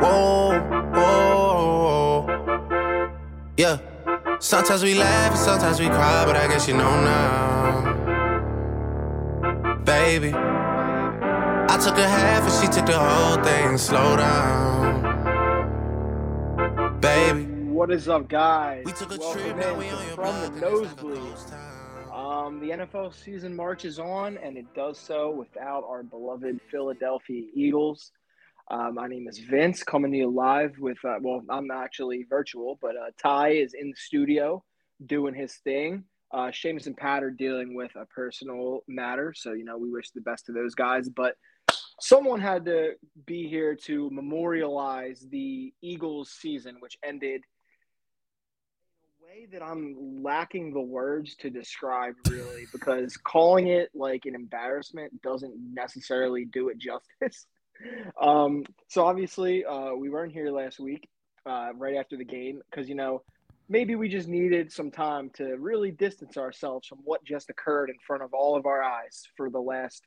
Whoa, whoa, yeah. Sometimes we laugh and sometimes we cry, but I guess you know now, baby. I took a half and she took the whole thing. Slow down, baby. What is up, guys? We took a Welcome trip, now we on your from block, the and it's like a nosebleed. Um, the NFL season marches on, and it does so without our beloved Philadelphia Eagles. Uh, my name is Vince, coming to you live with, uh, well, I'm actually virtual, but uh, Ty is in the studio doing his thing. Uh, Seamus and Pat are dealing with a personal matter, so, you know, we wish the best to those guys. But someone had to be here to memorialize the Eagles season, which ended in a way that I'm lacking the words to describe, really, because calling it like an embarrassment doesn't necessarily do it justice. Um, so obviously, uh, we weren't here last week, uh, right after the game, because you know maybe we just needed some time to really distance ourselves from what just occurred in front of all of our eyes for the last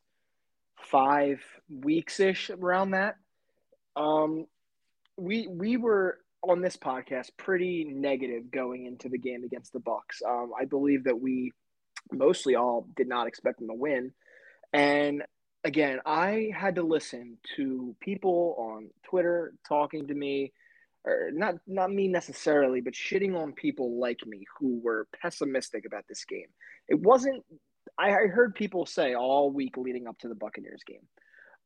five weeks ish around that. Um, we we were on this podcast pretty negative going into the game against the Bucks. Um, I believe that we mostly all did not expect them to win, and again, I had to listen to people on Twitter talking to me, or not not me necessarily, but shitting on people like me who were pessimistic about this game. It wasn't. I, I heard people say all week leading up to the Buccaneers game,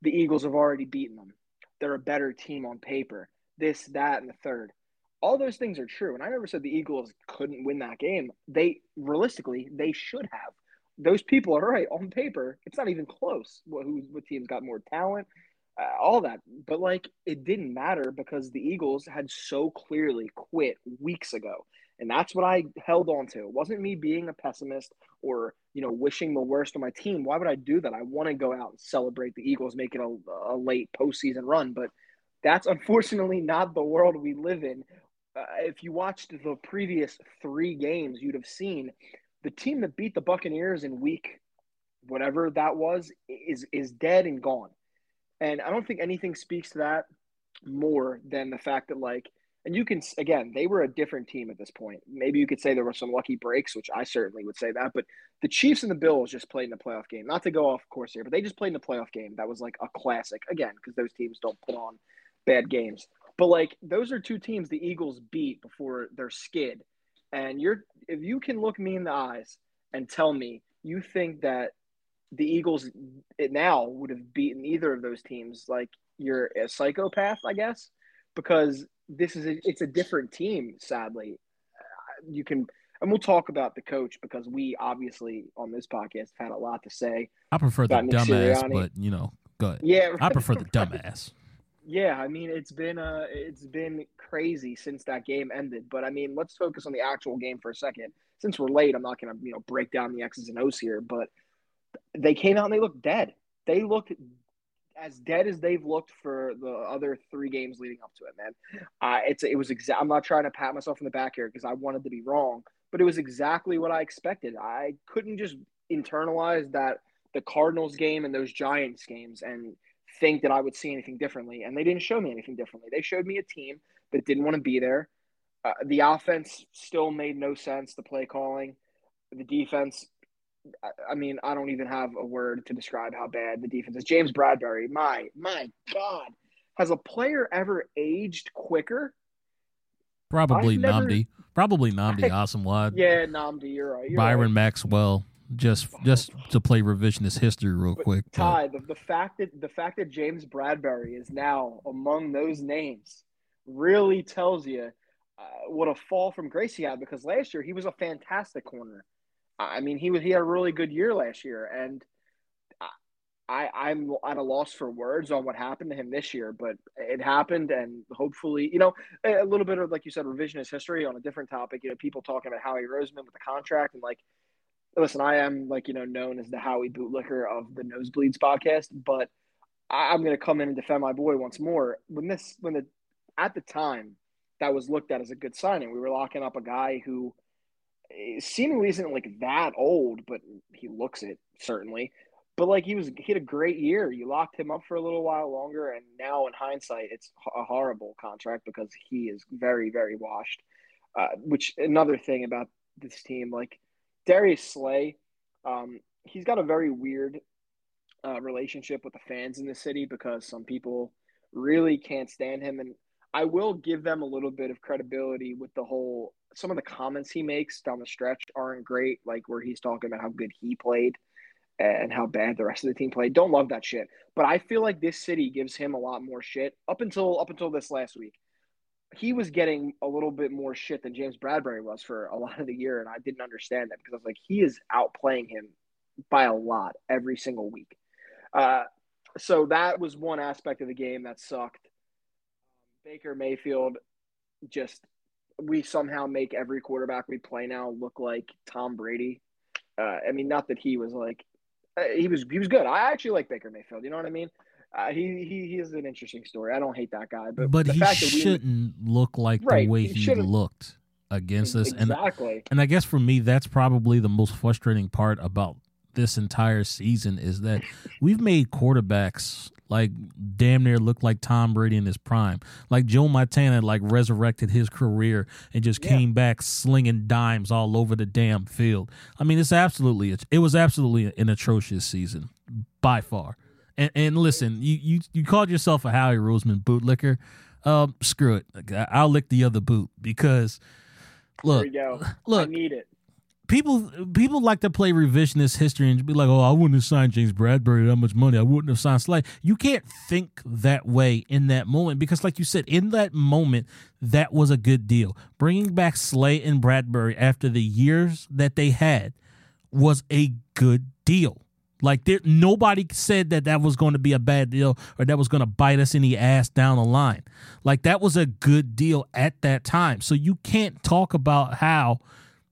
the Eagles have already beaten them. They're a better team on paper. This, that, and the third. All those things are true, and I never said the Eagles couldn't win that game. They realistically, they should have those people are right on paper. It's not even close. What who what teams got more talent, uh, all that. But like it didn't matter because the Eagles had so clearly quit weeks ago, and that's what I held on to. It wasn't me being a pessimist or you know wishing the worst on my team. Why would I do that? I want to go out and celebrate the Eagles making a, a late postseason run, but that's unfortunately not the world we live in. Uh, if you watched the previous three games, you'd have seen the team that beat the Buccaneers in week whatever that was is is dead and gone. And I don't think anything speaks to that more than the fact that like and you can again, they were a different team at this point. Maybe you could say there were some lucky breaks, which I certainly would say that, but the Chiefs and the Bills just played in a playoff game. Not to go off course here, but they just played in a playoff game that was like a classic again because those teams don't put on bad games. But like those are two teams the Eagles beat before their skid. And you're if you can look me in the eyes and tell me you think that the Eagles it now would have beaten either of those teams, like you're a psychopath, I guess, because this is a, it's a different team. Sadly, you can, and we'll talk about the coach because we obviously on this podcast had a lot to say. I prefer the Nick dumbass, Sirianni. but you know, good. Yeah, I prefer the right. Yeah, I mean it's been uh it's been crazy since that game ended. But I mean, let's focus on the actual game for a second. Since we're late, I'm not gonna you know break down the X's and O's here, but they came out and they looked dead. They looked as dead as they've looked for the other three games leading up to it, man. Uh, it's it was exact. I'm not trying to pat myself in the back here because I wanted to be wrong, but it was exactly what I expected. I couldn't just internalize that the Cardinals game and those Giants games and think that I would see anything differently. And they didn't show me anything differently. They showed me a team that didn't want to be there. Uh, the offense still made no sense. The play calling, the defense. I- I mean, I don't even have a word to describe how bad the defense is. James Bradberry, my my God, has a player ever aged quicker? Probably Nnamdi. Probably Nnamdi Asomugha. Yeah, Nnamdi, you're right. You're Byron right. Maxwell. Just just to play revisionist history real But quick. but Ty, the, the fact that the fact that James Bradberry is now among those names really tells you uh, what a fall from grace he had because last year he was a fantastic corner. I I mean, he was he had a really good year last year, and I I'm at a loss for words on what happened to him this year. But it happened, and hopefully, you know, a a little bit of like you said, revisionist history on a different topic. You know, people talking about Howie Roseman with the contract and like listen, I am like you know known as the Howie Bootlicker of the Nosebleeds podcast, but I, I'm going to come in and defend my boy once more. When this, when the at the time that was looked at as a good signing, we were locking up a guy who eh, seemingly isn't like that old, but he looks it certainly. but like he was he had a great year. You locked him up for a little while longer, and now in hindsight, it's a horrible contract because he is very very washed. Uh, which another thing about this team, like Darius Slay, um, he's got a very weird uh, relationship with the fans in the city because some people really can't stand him, and I will give them a little bit of credibility with the whole. Some of the comments he makes down the stretch aren't great, like where he's talking about how good he played and how bad the rest of the team played. Don't love that shit. But I feel like this city gives him a lot more shit up until up until this last week. He was getting a little bit more shit than James Bradberry was for a lot of the year, and I didn't understand that because I was like, he is outplaying him by a lot every single week. Uh, so that was one aspect of the game that sucked. Baker Mayfield just we somehow make every quarterback we play now look like Tom Brady. Uh, I mean, not that he was like uh, he was he was good. I actually like Baker Mayfield. You know what I mean? Uh, he he he is an interesting story. I don't hate that guy, but but he shouldn't we, look like right, the way he, he looked against us. Exactly. And and I guess for me, that's probably the most frustrating part about this entire season is that we've made quarterbacks like damn near look like Tom Brady in his prime. Like Joe Montana like resurrected his career and just yeah. came back slinging dimes all over the damn field. I mean, it's absolutely it was absolutely an atrocious season by far. And, and listen, you, you you called yourself a Howie Roseman bootlicker. Um, screw it. I'll lick the other boot because look, look, I need it people people like to play revisionist history and be like, "Oh, I wouldn't have signed James Bradberry that much money. I wouldn't have signed Slay." You can't think that way in that moment because, like you said, in that moment, that was a good deal. Bringing back Slay and Bradberry after the years that they had was a good deal. Like there, nobody said that that was going to be a bad deal or that was going to bite us in the ass down the line. Like that was a good deal at that time. So you can't talk about how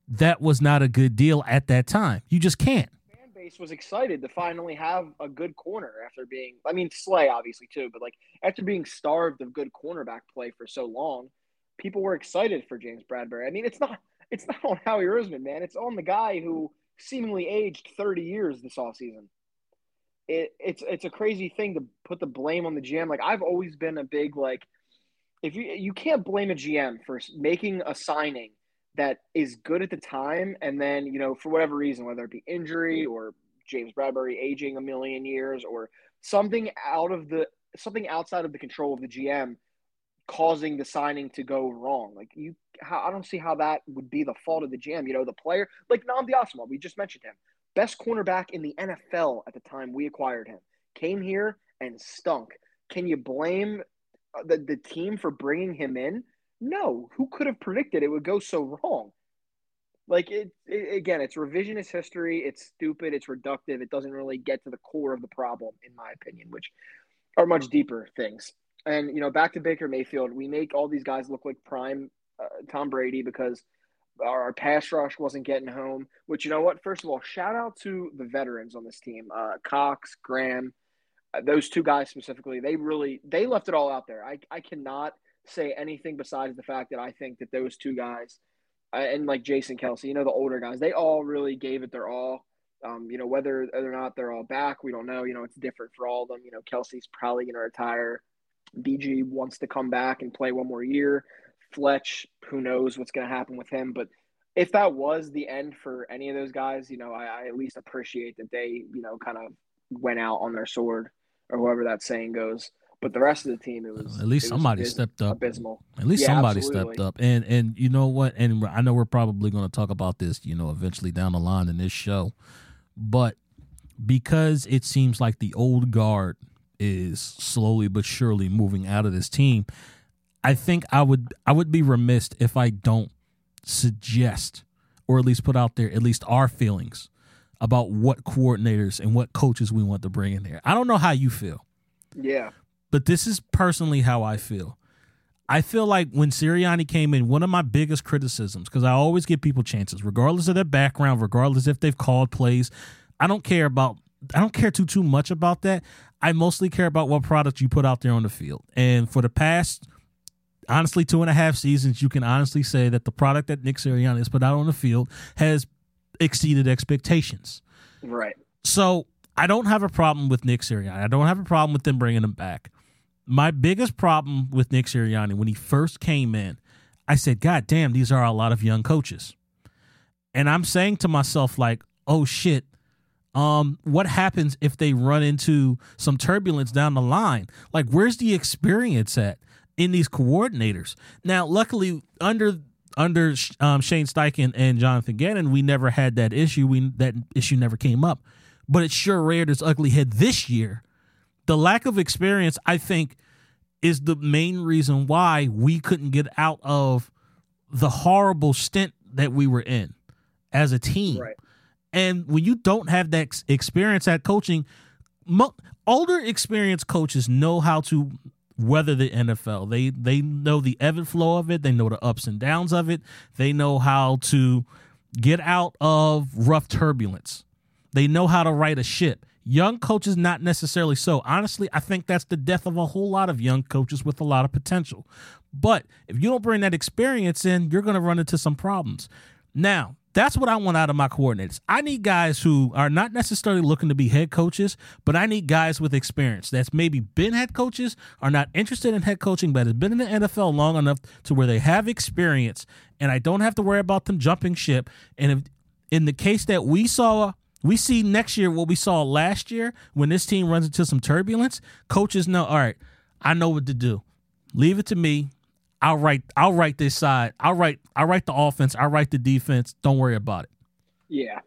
that was not a good deal at that time. You just can't. Fan base was excited to finally have a good corner after being, I mean, Slay obviously too, but like after being starved of good cornerback play for so long, people were excited for James Bradberry. I mean, it's not, it's not on Howie Roseman, man. It's on the guy who seemingly aged 30 years this offseason. It, it's it's a crazy thing to put the blame on the GM. Like I've always been a big like, if you you can't blame a GM for making a signing that is good at the time, and then you know for whatever reason, whether it be injury or James Bradberry aging a million years or something out of the something outside of the control of the GM causing the signing to go wrong. Like you, how, I don't see how that would be the fault of the GM. You know, the player like Nnamdi Asomugha, we just mentioned him, best cornerback in the NFL at the time we acquired him, came here and stunk. Can you blame uh, the the team for bringing him in? No, who could have predicted it would go so wrong? Like it, it, again, it's revisionist history. It's stupid. It's reductive. It doesn't really get to the core of the problem, in my opinion, which are much deeper things. And you know, back to Baker Mayfield, we make all these guys look like prime uh, Tom Brady because our, pass rush wasn't getting home. Which you know what? First of all, shout out to the veterans on this team, uh, Cox, Graham, uh, those two guys specifically. They really they left it all out there. I I cannot say anything besides the fact that I think that those two guys uh, and like Jason Kelce, you know, the older guys, they all really gave it their all. Um, you know, whether or not they're all back, we don't know. You know, it's different for all of them. You know, Kelce's probably going to retire. BG wants to come back and play one more year. Fletch, who knows what's going to happen with him. But if that was the end for any of those guys, you know, I, I at least appreciate that they, you know, kind of went out on their sword or whoever that saying goes. But the rest of the team, it was at least somebody stepped up. Abysmal. At least yeah, somebody absolutely. stepped up. And and you know what? And I know we're probably going to talk about this, you know, eventually down the line in this show. But because it seems like the old guard is slowly but surely moving out of this team, I think I would I would be remiss if I don't suggest or at least put out there at least our feelings about what coordinators and what coaches we want to bring in there. I don't know how you feel. Yeah but this is personally how I feel. I feel like when Sirianni came in, one of my biggest criticisms, because I always give people chances, regardless of their background, regardless if they've called plays. I don't care about I don't care too too much about that. I mostly care about what product you put out there on the field. And for the past honestly two and a half seasons, you can honestly say that the product that Nick Sirianni has put out on the field has exceeded expectations. Right. So I don't have a problem with Nick Sirianni. I don't have a problem with them bringing him back. My biggest problem with Nick Sirianni when he first came in, I said, God damn, these are a lot of young coaches. And I'm saying to myself, like, oh shit, um, what happens if they run into some turbulence down the line? Like, where's the experience at in these coordinators? Now, luckily, under under um, Shane Steichen and Jonathan Gannon, we never had that issue. We that issue never came up, but it sure reared its ugly head this year. The lack of experience, I think, is the main reason why we couldn't get out of the horrible stint that we were in as a team. Right. And when you don't have that experience at coaching, mo- older experienced coaches know how to weather the NFL. They they know the ebb and flow of it. They know the ups and downs of it. They know how to get out of rough turbulence. They know how to right a ship. Young coaches, not necessarily so. Honestly, I think that's the death of a whole lot of young coaches with a lot of potential. But if you don't bring that experience in, you're going to run into some problems. Now, that's what I want out of my coordinators. I need guys who are not necessarily looking to be head coaches, but I need guys with experience that's maybe been head coaches, are not interested in head coaching, but has been in the NFL long enough to where they have experience, and I don't have to worry about them jumping ship. And if, in the case that we saw, we see next year what we saw last year when this team runs into some turbulence, coaches know, all right, I know what to do. Leave it to me. I'll write I'll write this side. I'll write I'll write the offense. I'll write the defense. Don't worry about it. Yeah.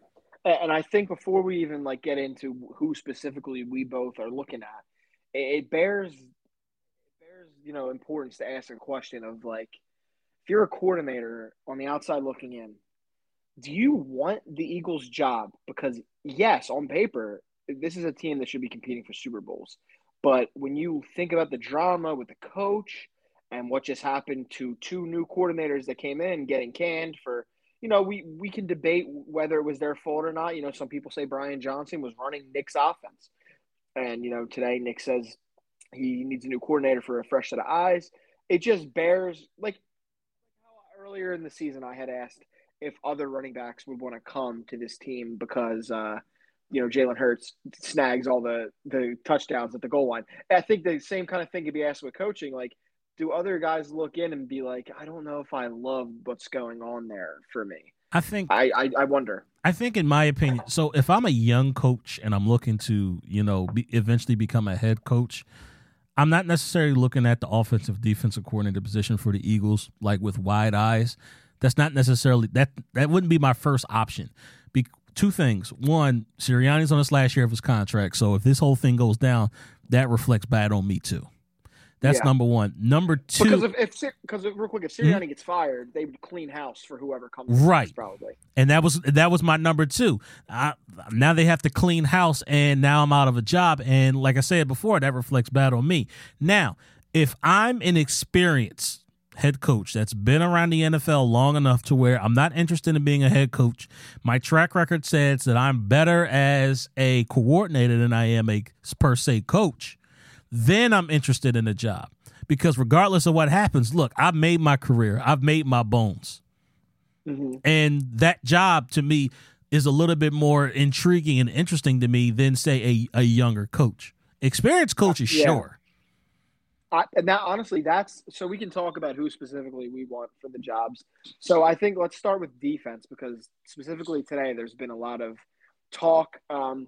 And I think before we even like get into who specifically we both are looking at, it bears it bears, you know, importance to ask a question of like if you're a coordinator on the outside looking in, do you want the Eagles job? Because yes, on paper, this is a team that should be competing for Super Bowls. But when you think about the drama with the coach, and what just happened to two new coordinators that came in getting canned for you know we we can debate whether it was their fault or not you know some people say brian johnson was running nick's offense and you know today nick says he needs a new coordinator for a fresh set of eyes it just bears like earlier in the season i had asked if other running backs would want to come to this team because uh you know Jalen Hurts snags all the the touchdowns at the goal line. I think the same kind of thing could be asked with coaching. Like, do other guys look in and be like, I don't know if I love what's going on there for me? I think I, I, I wonder. I think, in my opinion, so if I'm a young coach and I'm looking to, you know, be, eventually become a head coach, I'm not necessarily looking at the offensive defensive coordinator position for the Eagles like with wide eyes. That's not necessarily that that wouldn't be my first option. Be, two things. One, Sirianni's on his last year of his contract, so if this whole thing goes down, that reflects bad on me too. That's yeah. number one. Number two, because if, because real quick, if Sirianni mm-hmm. gets fired, they would clean house for whoever comes. Right, probably. And that was that was my number two. I, now they have to clean house, and now I'm out of a job. And like I said before, that reflects bad on me. Now, if I'm an experienced head coach that's been around the NFL long enough to where I'm not interested in being a head coach, my track record says that I'm better as a coordinator than I am a per se coach then I'm interested in a job. Because regardless of what happens, look, I've made my career, I've made my bones. Mm-hmm. And that job to me is a little bit more intriguing and interesting to me than, say, a, a younger coach. Experienced coach is yeah. sure. I, and that honestly, that's so we can talk about who specifically we want for the jobs. So I think let's start with defense because specifically today, there's been a lot of talk. Um,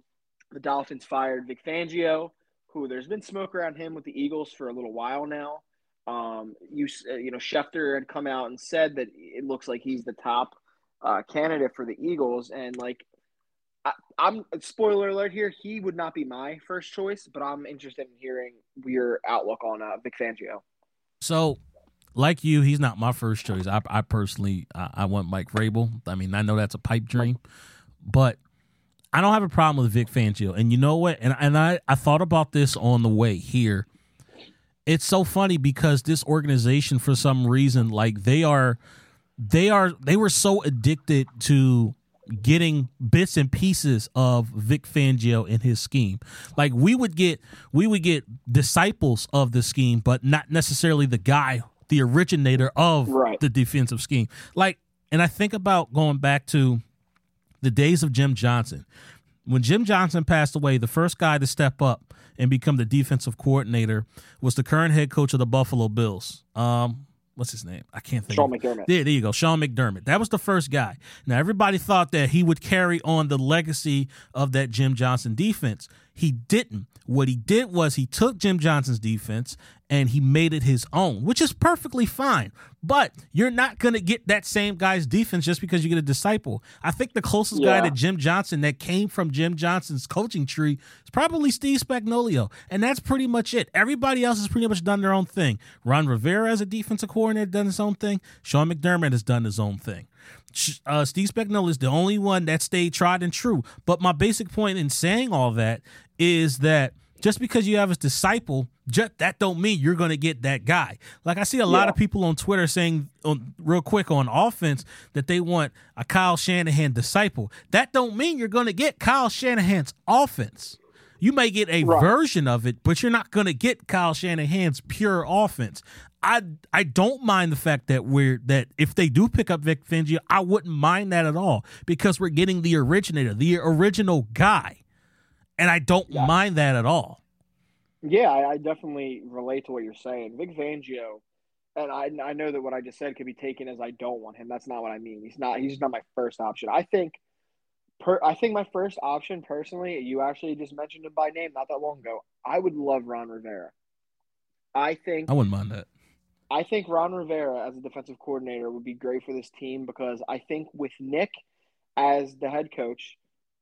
the Dolphins fired Vic Fangio who there's been smoke around him with the Eagles for a little while now. Um, you uh, you know Schefter had come out and said that it looks like he's the top uh, candidate for the Eagles, and like I, am spoiler alert here, he would not be my first choice, but I'm interested in hearing your outlook on uh, Vic Fangio. So, like you, he's not my first choice. I, I personally I, I want Mike Vrabel. I mean, I know that's a pipe dream, but I don't have a problem with Vic Fangio. And you know what? And and I, I thought about this on the way here. It's so funny because this organization, for some reason, like they are they are they were so addicted to getting bits and pieces of Vic Fangio in his scheme. Like we would get we would get disciples of the scheme, but not necessarily the guy, the originator of right. the defensive scheme. Like and I think about going back to the days of Jim Johnson. when Jim Johnson passed away, the first guy to step up and become the defensive coordinator was the current head coach of the Buffalo Bills. Um, what's his name? I can't think. Sean of McDermott. There, there you go, Sean McDermott. That was the first guy. Now everybody thought that he would carry on the legacy of that Jim Johnson defense. He didn't. What he did was he took Jim Johnson's defense and he made it his own, which is perfectly fine. But you're not going to get that same guy's defense just because you get a disciple. I think the closest Yeah. guy to Jim Johnson that came from Jim Johnson's coaching tree is probably Steve Spagnuolo. And that's pretty much it. Everybody else has pretty much done their own thing. Ron Rivera as a defensive coordinator done his own thing. Sean McDermott has done his own thing. Uh, Steve Spagnuolo is the only one that stayed tried and true. But my basic point in saying all that is that just because you have a disciple, just, that don't mean you're going to get that guy. Like I see a lot Yeah. of people on Twitter saying, on, real quick on offense, that they want a Kyle Shanahan disciple. That don't mean you're going to get Kyle Shanahan's offense. You may get a Right. version of it, but you're not going to get Kyle Shanahan's pure offense. I I don't mind the fact that we're that if they do pick up Vic Fangio, I wouldn't mind that at all because we're getting the originator, the original guy, and I don't Yeah. mind that at all. Yeah, I, I definitely relate to what you're saying. Vic Fangio, and I I know that what I just said could be taken as I don't want him. That's not what I mean. He's not. He's not my first option. I think. Per, I think my first option, personally, you actually just mentioned him by name not that long ago. I would love Ron Rivera. I think I wouldn't mind that. I think Ron Rivera as a defensive coordinator would be great for this team because I think with Nick as the head coach,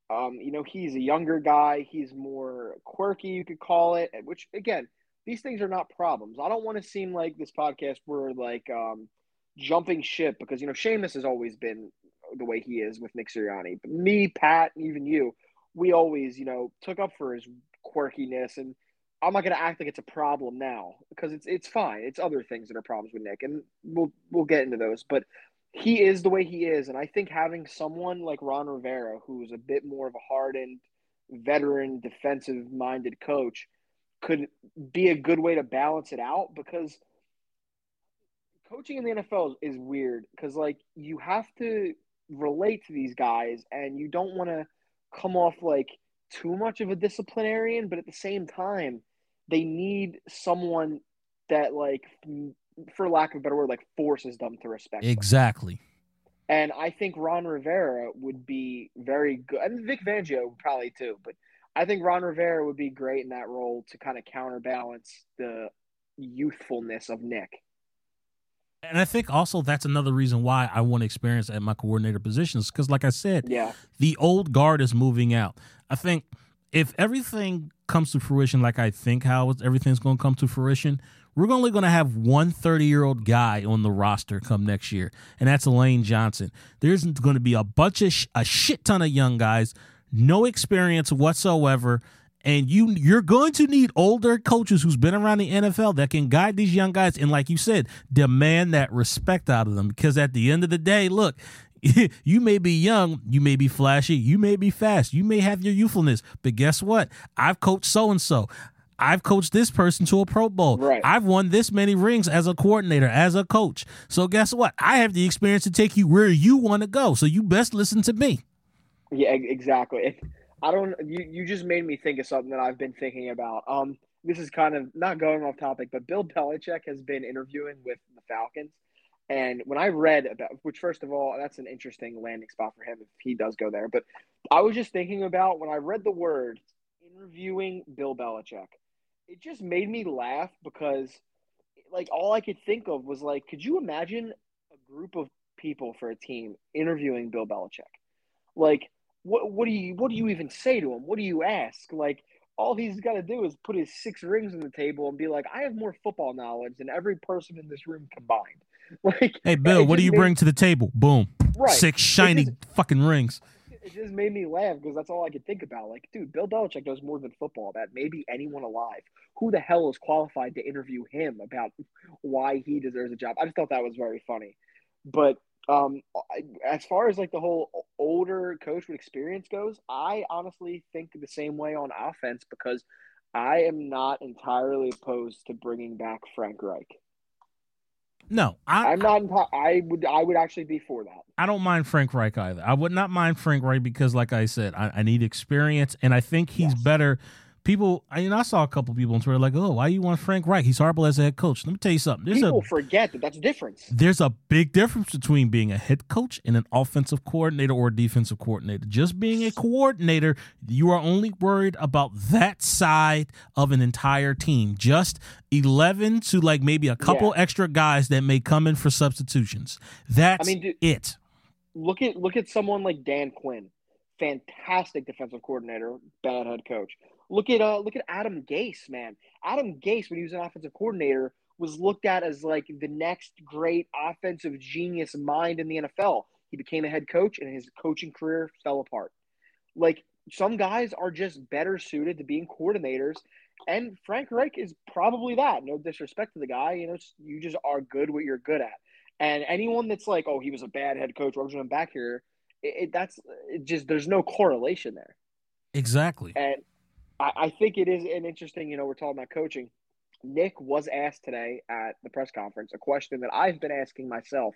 um, you know, he's a younger guy. He's more quirky, you could call it. Which again, these things are not problems. I don't want to seem like this podcast where like um, jumping ship because you know Seamus has always been the way he is with Nick Sirianni. But me, Pat, and even you, we always you know took up for his quirkiness and. I'm not going to act like it's a problem now because it's it's fine. It's other things that are problems with Nick, and we'll we'll get into those. But he is the way he is, and I think having someone like Ron Rivera, who's a bit more of a hardened, veteran, defensive-minded coach, could be a good way to balance it out because coaching in the NFL is, weird because like you have to relate to these guys, and you don't want to come off like too much of a disciplinarian, but at the same time, they need someone that like for lack of a better word, like forces them to respect. them. Exactly. And I think Ron Rivera would be very good, and Vic Fangio probably too. But I think Ron Rivera would be great in that role to kind of counterbalance the youthfulness of Nick. And I think also that's another reason why I want experience at my coordinator positions because, like I said, Yeah, the old guard is moving out. I think if everything comes to fruition like I think how everything's going to come to fruition, we're only going to have one 30 year old guy on the roster come next year, and that's Lane Johnson. There's going to be a bunch of sh- a shit ton of young guys, no experience whatsoever. And you you're going to need older coaches who's been around the NFL that can guide these young guys and like you said, demand that respect out of them because at the end of the day, look, you may be young, you may be flashy, you may be fast, you may have your youthfulness, but guess what? I've coached so and so. I've coached this person to a Pro Bowl. Right. I've won this many rings as a coordinator, as a coach. So guess what? I have the experience to take you where you want to go. So you best listen to me. yeah, exactly. I don't. You you just made me think of something that I've been thinking about. Um, this is kind of not going off topic, but Bill Belichick has been interviewing with the Falcons, and when I read about, which first of all, that's an interesting landing spot for him if he does go there. But I was just thinking about when I read the word interviewing Bill Belichick, it just made me laugh because, like, all I could think of was like, could you imagine a group of people for a team interviewing Bill Belichick? Like, what what do you what do you even say to him? What do you ask? Like, all he's got to do is put his six rings on the table and be like, I have more football knowledge than every person in this room combined. Like, Hey Bill, what do you made- bring to the table? Boom. Right. Six shiny just- fucking rings. It just made me laugh because that's all I could think about. Like, dude, Bill Belichick knows more than football about maybe anyone alive. Who the hell is qualified to interview him about why he deserves a job? I just thought that was very funny. But um, as far as like the whole older coach with experience goes, I honestly think the same way on offense because I am not entirely opposed to bringing back Frank Reich. No, I, am not. I would. I would actually be for that. I don't mind Frank Reich either. I would not mind Frank Reich because, like I said, I, I need experience, and I think he's yes. better people, I mean, I saw a couple people on Twitter like, "Oh, why you want Frank Reich? He's horrible as a head coach." Let me tell you something. There's people a, forget that that's a difference. There's a big difference between being a head coach and an offensive coordinator or a defensive coordinator. Just being a coordinator, you are only worried about that side of an entire team. Just eleven to like maybe a couple yeah. extra guys that may come in for substitutions. That's I mean, dude, it. Look at look at someone like Dan Quinn fantastic defensive coordinator, bad head coach. Look at uh look at Adam Gase, man. Adam Gase, when he was an offensive coordinator, was looked at as like the next great offensive genius mind in the NFL. He became a head coach and his coaching career fell apart. Like some guys are just better suited to being coordinators. And Frank Reich is probably that. No disrespect to the guy, you know, you just are good what you're good at. And anyone that's like, oh, he was a bad head coach, we're going back here, it, it, that's it just there's no correlation there. Exactly. And I, I think it is an interesting, you know, we're talking about coaching. Nick was asked today at the press conference a question that I've been asking myself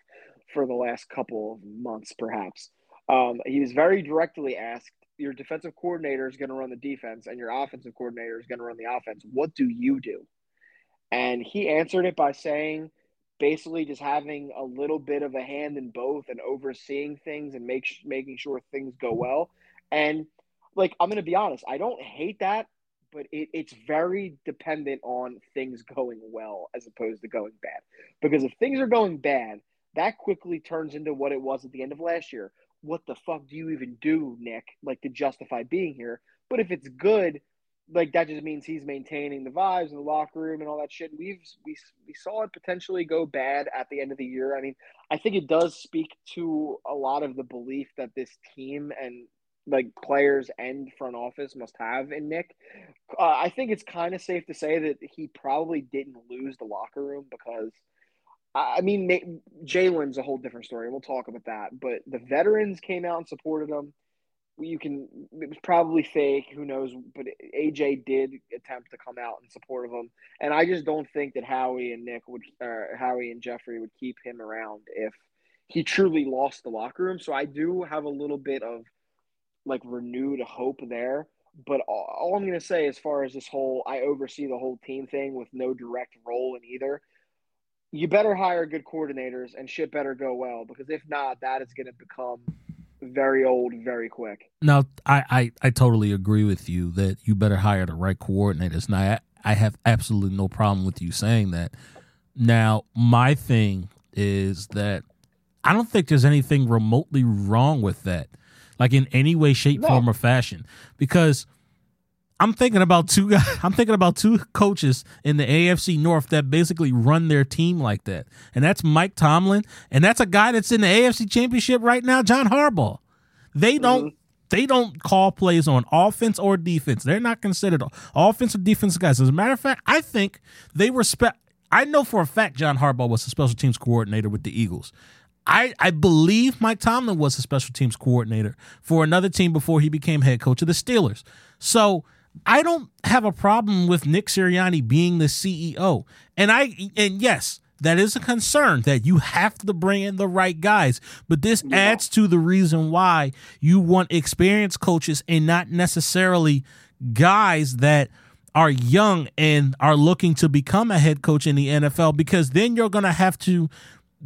for the last couple of months, perhaps. Um, he was very directly asked, Your defensive coordinator is going to run the defense, and your offensive coordinator is going to run the offense. What do you do? And he answered it by saying, basically just having a little bit of a hand in both and overseeing things and make making sure things go well. And like I'm gonna be honest, I don't hate that, but it, it's very dependent on things going well as opposed to going bad. Because if things are going bad, that quickly turns into what it was at the end of last year. What the fuck do you even do, Nick? Like to justify being here. But if it's good, like that just means he's maintaining the vibes in the locker room and all that shit. We've we we saw it potentially go bad at the end of the year. I mean, I think it does speak to a lot of the belief that this team and like players and front office must have in Nick. Uh, I think it's kind of safe to say that he probably didn't lose the locker room because, I mean, Jalen's a whole different story. We'll talk about that. But the veterans came out and supported him. You can, it was probably fake, who knows? But AJ did attempt to come out in support of him. And I just don't think that Howie and Nick would, uh, Howie and Jeffrey would keep him around if he truly lost the locker room. So I do have a little bit of like renewed hope there. But all, all I'm going to say, as far as this whole, I oversee the whole team thing with no direct role in either. You better hire good coordinators and shit better go well because if not, that is going to become very old very quick. Now, I, I, I totally agree with you that you better hire the right coordinators. Now, I, I have absolutely no problem with you saying that. Now, my thing is that I don't think there's anything remotely wrong with that like in any way, shape, no. form, or fashion. Because I'm thinking about two guys. I'm thinking about two coaches in the AFC North that basically run their team like that, and that's Mike Tomlin, and that's a guy that's in the AFC Championship right now, John Harbaugh. They don't. Mm-hmm. They don't call plays on offense or defense. They're not considered offensive defense guys. As a matter of fact, I think they respect. I know for a fact John Harbaugh was the special teams coordinator with the Eagles. I, I believe Mike Tomlin was a special teams coordinator for another team before he became head coach of the Steelers. So I don't have a problem with Nick Sirianni being the CEO. And I and yes, that is a concern that you have to bring in the right guys. But this yeah. adds to the reason why you want experienced coaches and not necessarily guys that are young and are looking to become a head coach in the NFL because then you're going to have to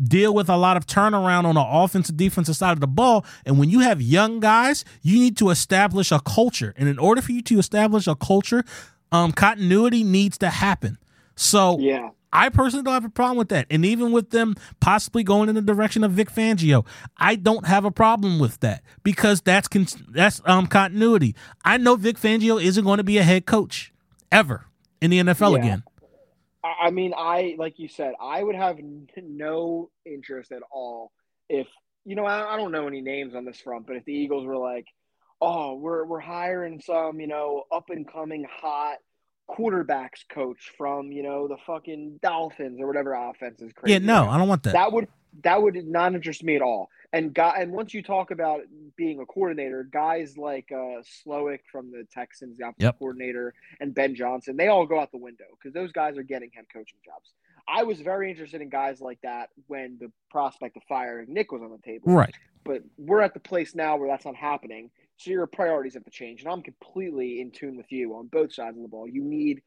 deal with a lot of turnaround on the offensive defensive side of the ball. And when you have young guys, you need to establish a culture. And in order for you to establish a culture, um, continuity needs to happen. So yeah. I personally don't have a problem with that. And even with them possibly going in the direction of Vic Fangio, I don't have a problem with that because that's con- that's um continuity. I know Vic Fangio isn't going to be a head coach ever in the NFL yeah. again. I mean, I like you said, I would have no interest at all if you know. I, I don't know any names on this front, but if the Eagles were like, "Oh, we're we're hiring some you know up and coming hot quarterbacks coach from you know the fucking Dolphins or whatever offense is crazy," yeah, no, I don't want that. That would that would not interest me at all. And guy, and once you talk about being a coordinator, guys like uh, Slowik from the Texans, the offensive yep. coordinator, and Ben Johnson, they all go out the window because those guys are getting head coaching jobs. I was very interested in guys like that when the prospect of firing Nick was on the table. Right. But we're at the place now where that's not happening. So your priorities have to change. And I'm completely in tune with you on both sides of the ball. You need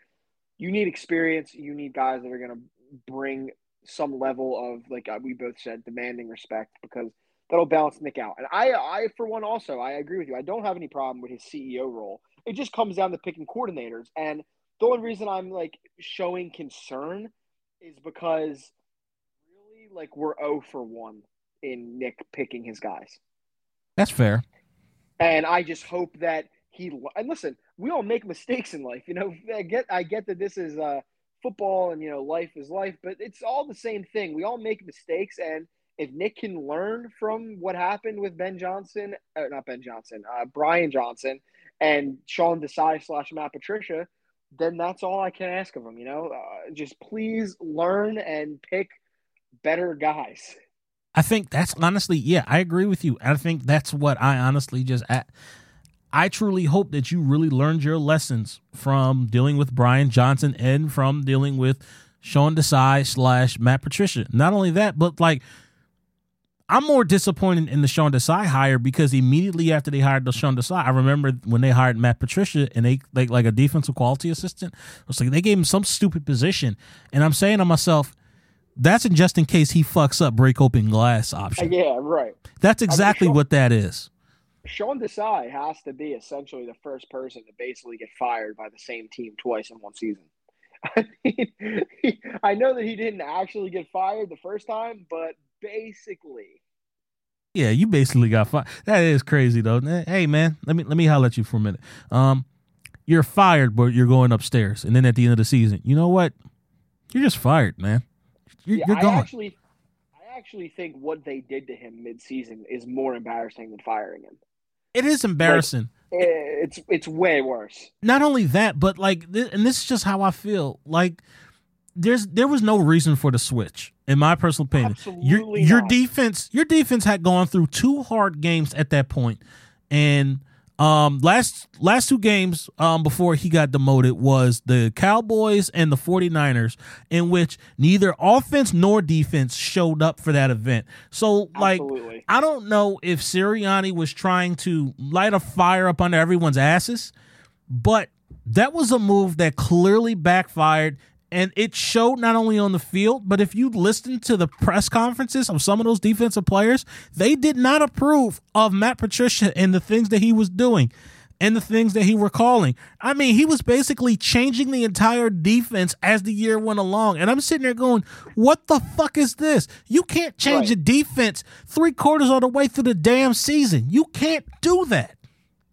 you need experience. You need guys that are going to bring some level of like uh, we both said demanding respect because that'll balance Nick out. And I I for one also I agree with you. I don't have any problem with his CEO role. It just comes down to picking coordinators. And the only reason I'm like showing concern is because really like we're 0 for 1 in Nick picking his guys. That's fair. And I just hope that he and listen, we all make mistakes in life. You know, I get I get that this is uh football and you know life is life, but it's all the same thing. We all make mistakes and if Nick can learn from what happened with Ben Johnson, uh, not Ben Johnson, uh, Brian Johnson, and Sean Desai slash Matt Patricia, then that's all I can ask of him. You know, uh, just please learn and pick better guys. I think that's honestly, yeah, I agree with you. I think that's what I honestly just. I, I truly hope that you really learned your lessons from dealing with Brian Johnson and from dealing with Sean Desai slash Matt Patricia. Not only that, but like I'm more disappointed in the Sean Desai hire because immediately after they hired the Sean Desai, I remember when they hired Matt Patricia and they like like a defensive quality assistant. It was like they gave him some stupid position, and I'm saying to myself, that's in just in case he fucks up break open glass option. Uh, yeah, right. That's exactly I mean, Sean, what that is. Sean Desai has to be essentially the first person to basically get fired by the same team twice in one season. I mean, he, I know that he didn't actually get fired the first time, but basically. Yeah, you basically got fired. That is crazy though. Hey man, let me let me holler at you for a minute. Um, you're fired, but you're going upstairs, and then at the end of the season, you know what? You're just fired, man. You're, yeah, you're gone. I actually, I actually think what they did to him mid-season is more embarrassing than firing him. It is embarrassing. Like, it's it's way worse. Not only that, but like, and this is just how I feel. Like, there's there was no reason for the switch, in my personal opinion. Absolutely your your defense, your defense had gone through two hard games at that point, and um, last last two games um, before he got demoted was the Cowboys and the 49ers, in which neither offense nor defense showed up for that event. So, like, Absolutely. I don't know if Sirianni was trying to light a fire up under everyone's asses, but that was a move that clearly backfired and it showed not only on the field, but if you listen to the press conferences of some of those defensive players, they did not approve of Matt Patricia and the things that he was doing and the things that he were calling. I mean, he was basically changing the entire defense as the year went along. And I'm sitting there going, what the fuck is this? You can't change Right. the defense three quarters of the way through the damn season. You can't do that.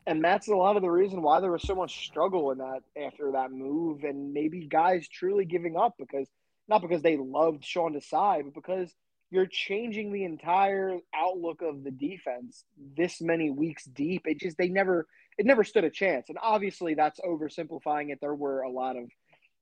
And that's a lot of the reason why there was so much struggle in that after that move, and maybe guys truly giving up because not because they loved Sean Desai, but because you're changing the entire outlook of the defense this many weeks deep. It just they never it never stood a chance, and obviously that's oversimplifying it. There were a lot of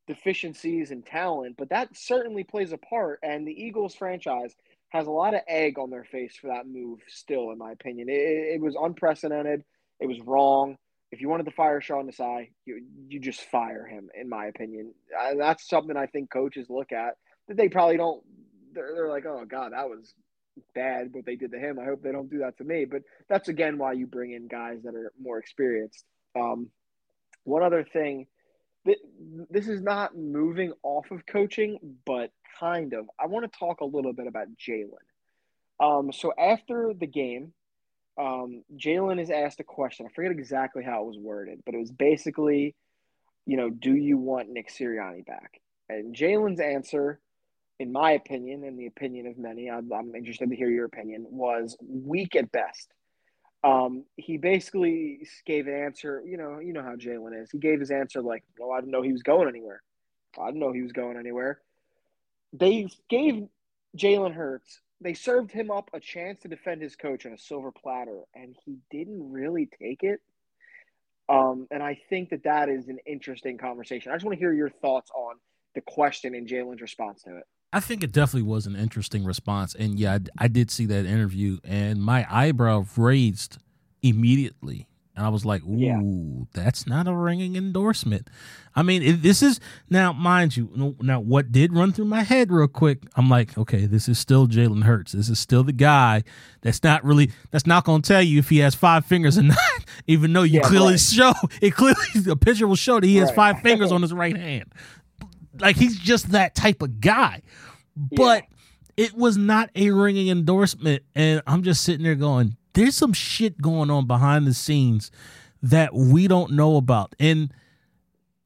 deficiencies and talent, but that certainly plays a part. And the Eagles franchise has a lot of egg on their face for that move. Still, in my opinion, it, it was unprecedented. It was wrong. If you wanted to fire Sean Desai, you you just fire him. In my opinion, and that's something I think coaches look at that they probably don't. They're, they're like, oh god, that was bad what they did to him. I hope they don't do that to me. But that's again why you bring in guys that are more experienced. Um, one other thing, th- this is not moving off of coaching, but kind of. I want to talk a little bit about Jalen. Um, so after the game, um, Jalen is asked a question. I forget exactly how it was worded, but it was basically, you know, do you want Nick Sirianni back? And Jalen's answer, in my opinion, and the opinion of many, I'm, I'm interested to hear your opinion, was weak at best. Um, he basically gave an answer. You know, you know how Jalen is. He gave his answer like, "Oh, I didn't know he was going anywhere. I didn't know he was going anywhere." They gave Jalen Hurts. They served him up a chance to defend his coach on a silver platter, and he didn't really take it. Um, and I think that that is an interesting conversation. I just want to hear your thoughts on the question and Jalen's response to it. I think it definitely was an interesting response. And yeah, I, I did see that interview, and my eyebrow raised immediately And I was like, ooh, Yeah. that's not a ringing endorsement. I mean, it, this is now, mind you, now what did run through my head real quick? I'm like, okay, this is still Jalen Hurts. This is still the guy that's not really that's not going to tell you if he has five fingers or not, even though you Yeah, clearly right. show it. Clearly, the picture will show that he has Right. five fingers on his right hand. Like he's just that type of guy. But it was not a ringing endorsement, and I'm just sitting there going, "There's some shit going on behind the scenes that we don't know about," and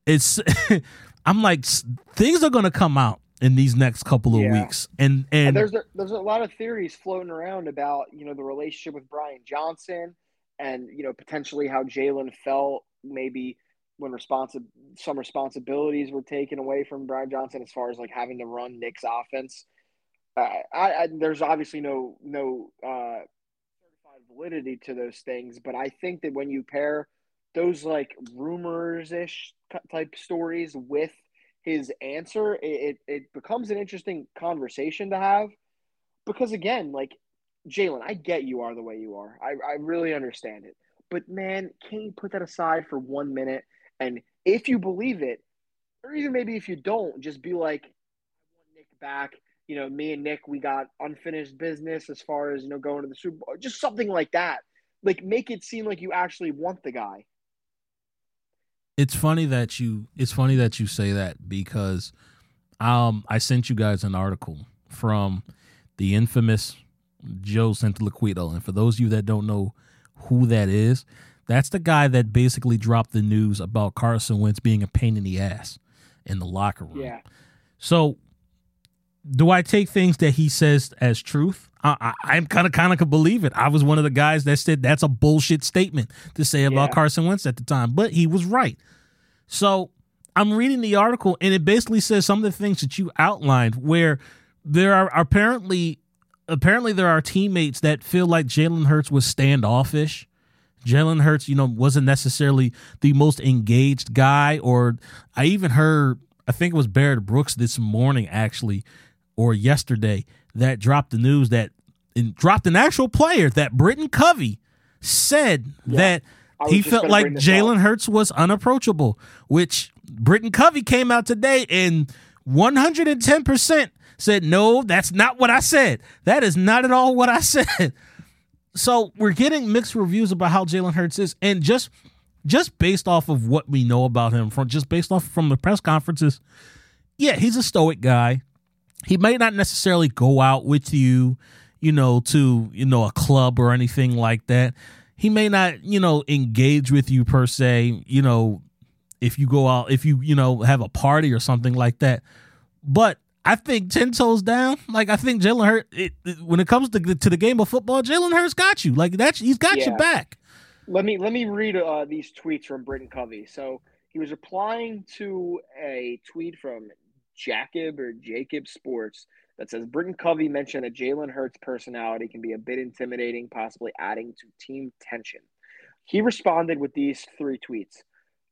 it's. I'm like things are going to come out in these next couple of Yeah. weeks, and And and there's a, there's a lot of theories floating around about you know the relationship with Brian Johnson, and you know potentially how Jalen felt maybe when responsi- some responsibilities were taken away from Brian Johnson as far as like having to run Nick's offense. Uh, I, I there's obviously no no uh, validity to those things, but I think that when you pair those like rumors ish type stories with his answer, it, it, becomes an interesting conversation to have. Because again, like Jalen, I get you are the way you are. I, I really understand it. But man, can you put that aside for one minute? And if you believe it, or even maybe if you don't, just be like, I want Nick back. You know, me and Nick, we got unfinished business as far as, you know, going to the Super Bowl. Just something like that. Like make it seem like you actually want the guy. it's funny that you it's funny that you say that because um I sent you guys an article from the infamous Joe Santoliquito. And for those of you that don't know who that is, that's the guy that basically dropped the news about Carson Wentz being a pain in the ass in the locker room. Yeah. So, do I take things that he says as truth? I, I, I'm kind of kind of could believe it. I was one of the guys that said that's a bullshit statement to say about Yeah. Carson Wentz at the time, but he was right. So I'm reading the article, and it basically says some of the things that you outlined, where there are apparently apparently there are teammates that feel like Jalen Hurts was standoffish. Jalen Hurts, you know, wasn't necessarily the most engaged guy, or I even heard, I think it was Barrett Brooks this morning, actually, or yesterday, that dropped the news that and dropped an actual player that Britton Covey said Yeah. that he felt like Jalen. Hurts was unapproachable, which Britton Covey came out today and 110% said, No, that's not what I said. That is not at all what I said. So we're getting mixed reviews about how Jalen Hurts is, and just just based off of what we know about him from just based off from the press conferences, yeah, he's a stoic guy. He may not necessarily go out with you, you know, to you know a club or anything like that. He may not, you know, engage with you per se, you know, if you go out, if you you know have a party or something like that. But I think ten toes down, like I think Jalen Hurts, it, it- when it comes to to the game of football, Jalen Hurts got you. Like that's he's got Yeah. back. Let me let me read uh, these tweets from Britton Covey. So he was replying to a tweet from Jacob or Jacob Sports that says Britton Covey mentioned that Jalen Hurts' personality can be a bit intimidating, possibly adding to team tension. He responded with these three tweets.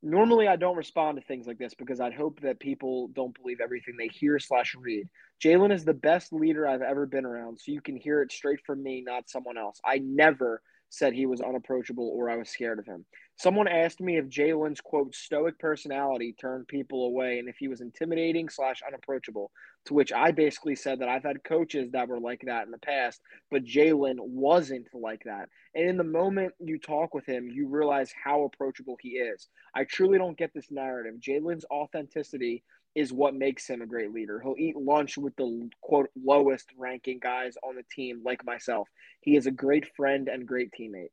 Normally, I don't respond to things like this because I'd hope that people don't believe everything they hear slash read. Jalen is the best leader I've ever been around, so you can hear it straight from me, not someone else. I never said he was unapproachable or I was scared of him. Someone asked me if Jalen's quote stoic personality turned people away and if he was intimidating slash unapproachable. To which I basically said that I've had coaches that were like that in the past, but Jalen wasn't like that. And in the moment you talk with him, you realize how approachable he is. I truly don't get this narrative. Jalen's authenticity is what makes him a great leader. He'll eat lunch with the quote lowest ranking guys on the team, like myself. He is a great friend and great teammate.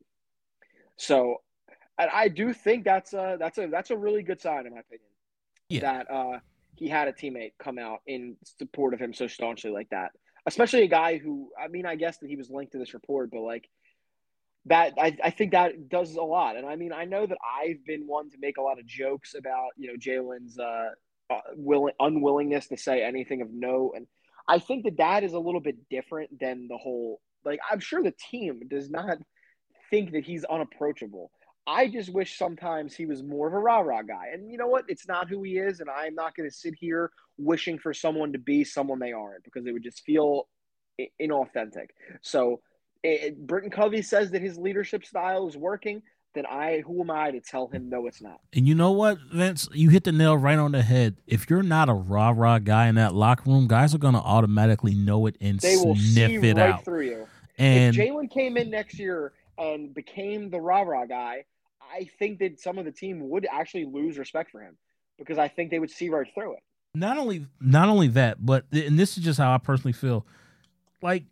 So, and I do think that's a that's a that's a really good sign, in my opinion. Yeah. That uh, he had a teammate come out in support of him so staunchly like that. Especially a guy who, I mean, I guess that he was linked to this report, but like that, I, I think that does a lot. And I mean, I know that I've been one to make a lot of jokes about you know Jalen's uh, uh, willing unwillingness to say anything of no, and I think that that is a little bit different than the whole. Like, I'm sure the team does not think that he's unapproachable. I just wish sometimes he was more of a rah rah guy. And you know what? It's not who he is. And I'm not going to sit here wishing for someone to be someone they aren't because it would just feel inauthentic. So, it, Britton Covey says that his leadership style is working. Then I who am I to tell him no it's not? And you know what, Vince? You hit the nail right on the head. If you're not a rah rah guy in that locker room, guys are gonna automatically know it and They will sniff it right out. through you. And if Jalen came in next year and became the rah rah guy, I think that some of the team would actually lose respect for him because I think they would see right through it. not only not only that, but and this is just how I personally feel. Like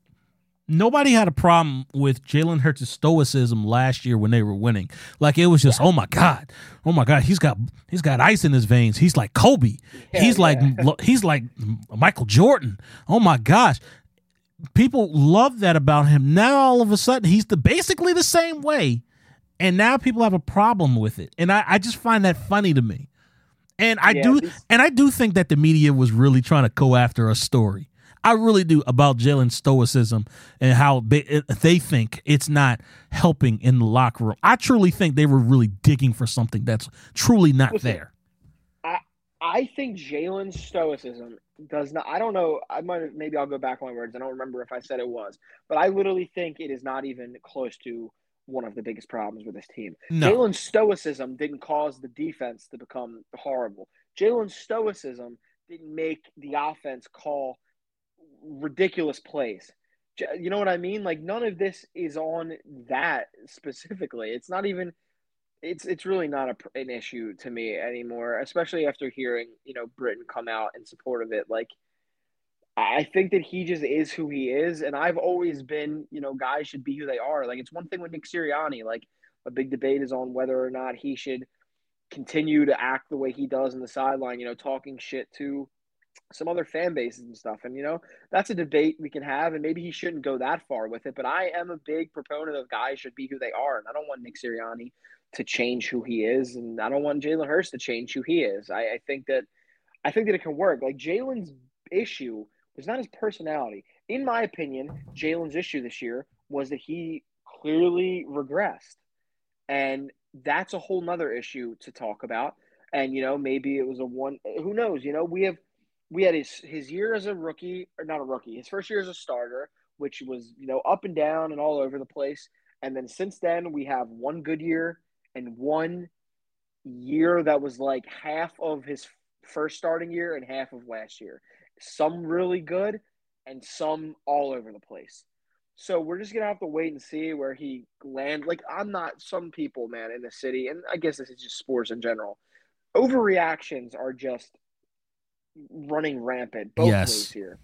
nobody had a problem with Jalen Hurts' stoicism last year when they were winning. Like it was just, oh my god, oh my god, he's got he's got ice in his veins. He's like Kobe. Yeah, he's like he's like Michael Jordan. Oh my gosh. People love that about him. Now all of a sudden he's the basically the same way. And now people have a problem with it. And I, I just find that funny to me. And I Yeah, do and I do think that the media was really trying to go after a story. I really do about Jalen's stoicism and how they, they think it's not helping in the locker room. I truly think they were really digging for something that's truly not Listen, there. I I think Jalen's stoicism does not. I don't know. I might maybe I'll go back on my words. I don't remember if I said it was, but I literally think it is not even close to one of the biggest problems with this team. No. Jalen's stoicism didn't cause the defense to become horrible. Jalen's stoicism didn't make the offense call ridiculous plays. J- You know what I mean? Like none of this is on that specifically. It's not even. It's it's really not a, an issue to me anymore, especially after hearing you know Britton come out in support of it. Like I think that he just is who he is, and I've always been you know guys should be who they are. Like it's one thing with Nick Sirianni. Like a big debate is on whether or not he should continue to act the way he does in the sideline. You know, talking shit to some other fan bases and stuff. And you know, that's a debate we can have, and maybe he shouldn't go that far with it. But I am a big proponent of guys should be who they are, and I don't want Nick Sirianni to change who he is, and I don't want Jalen Hurts to change who he is. I, I think that I think that it can work. Like Jalen's issue was not his personality. In my opinion, Jalen's issue this year was that he clearly regressed. And that's a whole nother issue to talk about. And you know, maybe it was a one who knows, you know, we have we had his his year as a rookie, or not a rookie, his first year as a starter, which was, you know, up and down and all over the place. And then since then we have one good year and one year that was like half of his first starting year and half of last year. Some really good and some all over the place. So we're just gonna have to wait and see where he lands. Like I'm not some people, man, in the city, and I guess this is just sports in general. Overreactions are just running rampant both Yes. ways here.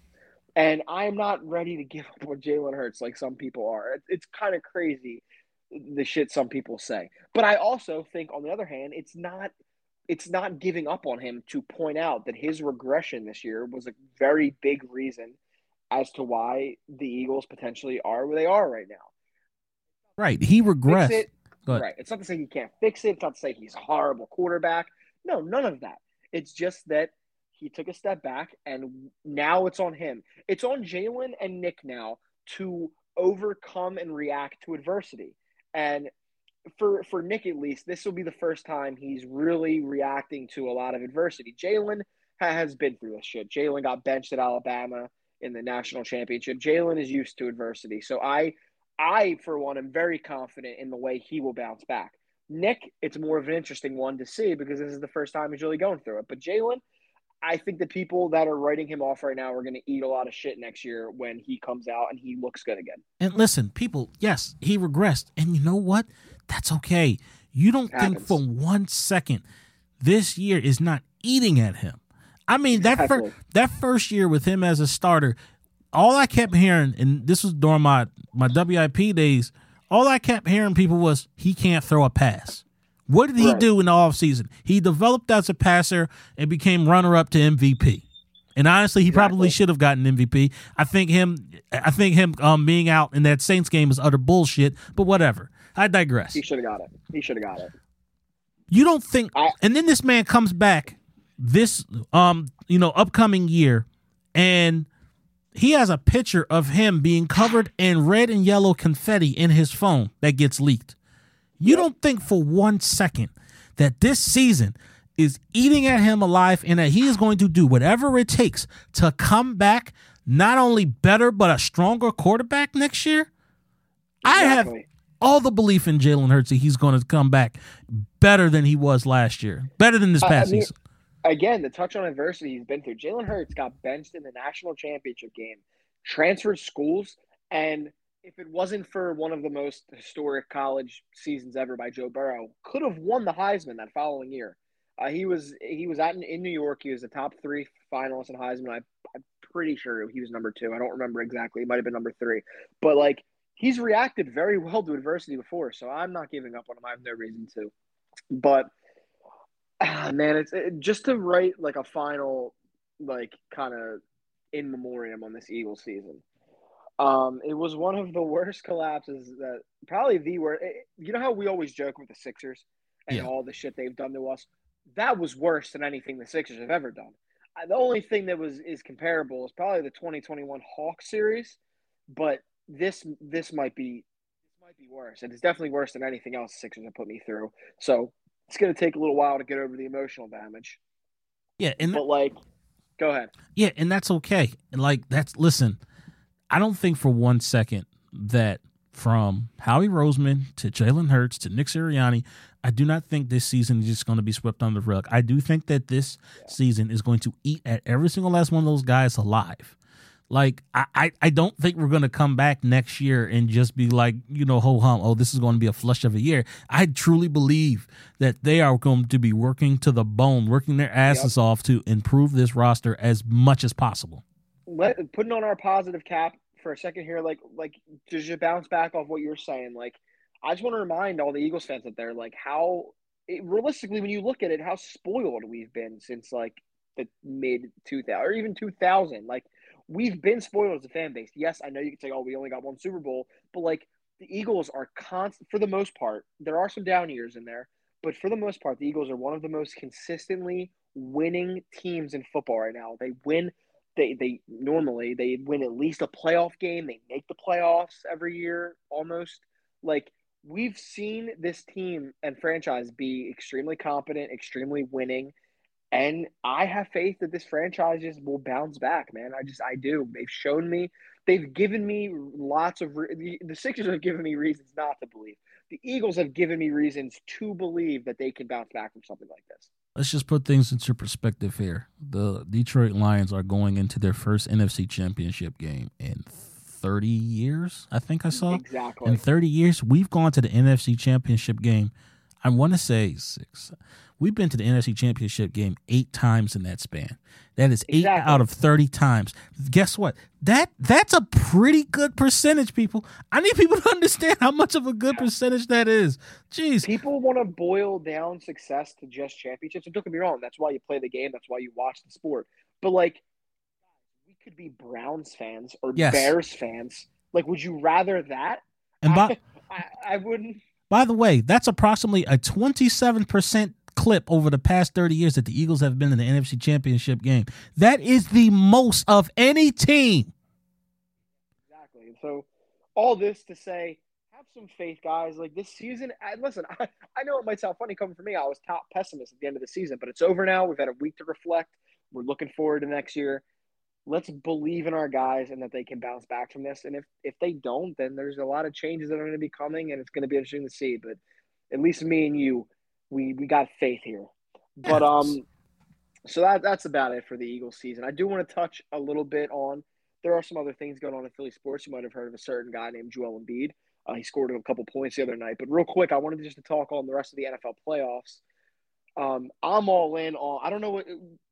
And I'm not ready to give up on Jalen Hurts like some people are. It- It's kind of crazy the shit some people say. But I also think on the other hand, it's not it's not giving up on him to point out that his regression this year was a very big reason as to why the Eagles potentially are where they are right now. Right. He regressed. it, right. It's not to say he can't fix it. It's not to say he's a horrible quarterback. No, none of that. It's just that he took a step back, and now it's on him. It's on Jalen and Nick now to overcome and react to adversity. And for for Nick at least, this will be the first time he's really reacting to a lot of adversity. Jalen has been through this shit. Jalen got benched at Alabama in the national championship. Jalen is used to adversity. So I I for one am very confident in the way he will bounce back. Nick, it's more of an interesting one to see because this is the first time he's really going through it. But Jalen, I think the people that are writing him off right now are going to eat a lot of shit next year when he comes out and he looks good again. And listen, people, yes, he regressed. And you know what? That's okay. You don't think Happens. for one second this year is not eating at him. I mean, that fir- that first year with him as a starter, all I kept hearing, and this was during my, my WIP days, all I kept hearing people was he can't throw a pass. What did he Right. do in the offseason? He developed as a passer and became runner up to MVP. And honestly, he probably should have gotten MVP. I think him I think him um, being out in that Saints game is utter bullshit, but whatever. I digress. He should have got it. He should have got it. You don't think I- and then this man comes back this um you know upcoming year and he has a picture of him being covered in red and yellow confetti in his phone that gets leaked. You don't think for one second that this season is eating at him alive and that he is going to do whatever it takes to come back not only better but a stronger quarterback next year? I have all the belief in Jalen Hurts that he's going to come back better than he was last year, better than this past I mean, season. Again, the touch on adversity he's been through. Jalen Hurts got benched in the national championship game, transferred schools, and if it wasn't for one of the most historic college seasons ever by Joe Burrow, could have won the Heisman that following year. Uh, he was he was at in New York. He was the top three finalist in Heisman. I, I'm pretty sure he was number two. I don't remember exactly. He might have been number three. But like he's reacted very well to adversity before, so I'm not giving up on him. I have no reason to. But ah, man, it's it, just to write like a final like kind of in memoriam on this Eagles season. Um, it was one of the worst collapses that probably the worst. Eh, you know how we always joke with the Sixers and yeah. all the shit they've done to us. That was worse than anything the Sixers have ever done. The only thing that was is comparable is probably the 2021 Hawks series, but this this might be this might be worse, and it's definitely worse than anything else the Sixers have put me through. So it's going to take a little while to get over the emotional damage. Yeah, and but like, go ahead. Yeah, and that's okay. And like that's listen I don't think for one second that from Howie Roseman to Jalen Hurts to Nick Sirianni, I do not think this season is just going to be swept under the rug. I do think that this yeah. season is going to eat at every single last one of those guys alive. Like I, I, I don't think we're gonna come back next year and just be like, you know, ho hum, oh, this is going to be a flush of a year. I truly believe that they are going to be working to the bone, working their asses yep. off to improve this roster as much as possible let putting on our positive cap for a second here, like like to just bounce back off what you're saying, like I just want to remind all the Eagles fans out there, like how it, realistically, when you look at it, how spoiled we've been since like the mid 2000 or even 2000. Like we've been spoiled as a fan base. Yes, I know you could say, oh, we only got one Super Bowl, but like the Eagles are constant for the most part. There are some down years in there, but for the most part, the Eagles are one of the most consistently winning teams in football right now. They win they they normally they win at least a playoff game. They make the playoffs every year almost. Like we've seen this team and franchise be extremely competent, extremely winning, and I have faith that this franchise just will bounce back, man. I just I do. They've shown me. They've given me lots of re- the Sixers have given me reasons not to believe. The Eagles have given me reasons to believe that they can bounce back from something like this let's just put things into perspective here. The Detroit Lions are going into their first NFC championship game in 30 years, I think I saw. Exactly. In 30 years, we've gone to the NFC championship game. I want to say six. We've been to the NFC Championship game eight times in that span. That is eight exactly. out of thirty times. Guess what? That that's a pretty good percentage, people. I need people to understand how much of a good percentage that is. Jeez. People want to boil down success to just championships. And don't get me wrong, that's why you play the game, that's why you watch the sport. But like we could be Browns fans or yes. Bears fans. Like, would you rather that? And by, I, I, I wouldn't by the way, that's approximately a 27% clip over the past 30 years that the Eagles have been in the NFC Championship game. That is the most of any team. Exactly. And So, all this to say, have some faith, guys. Like this season, listen, I, I know it might sound funny coming from me. I was top pessimist at the end of the season, but it's over now. We've had a week to reflect. We're looking forward to next year. Let's believe in our guys and that they can bounce back from this. And if if they don't, then there's a lot of changes that are going to be coming, and it's going to be interesting to see. But at least me and you we we got faith here. But um, so that that's about it for the Eagles season. I do want to touch a little bit on. There are some other things going on in Philly sports. You might have heard of a certain guy named Joel Embiid. Uh, he scored a couple points the other night. But real quick, I wanted just to talk on the rest of the NFL playoffs. Um, I'm all in on. I don't know what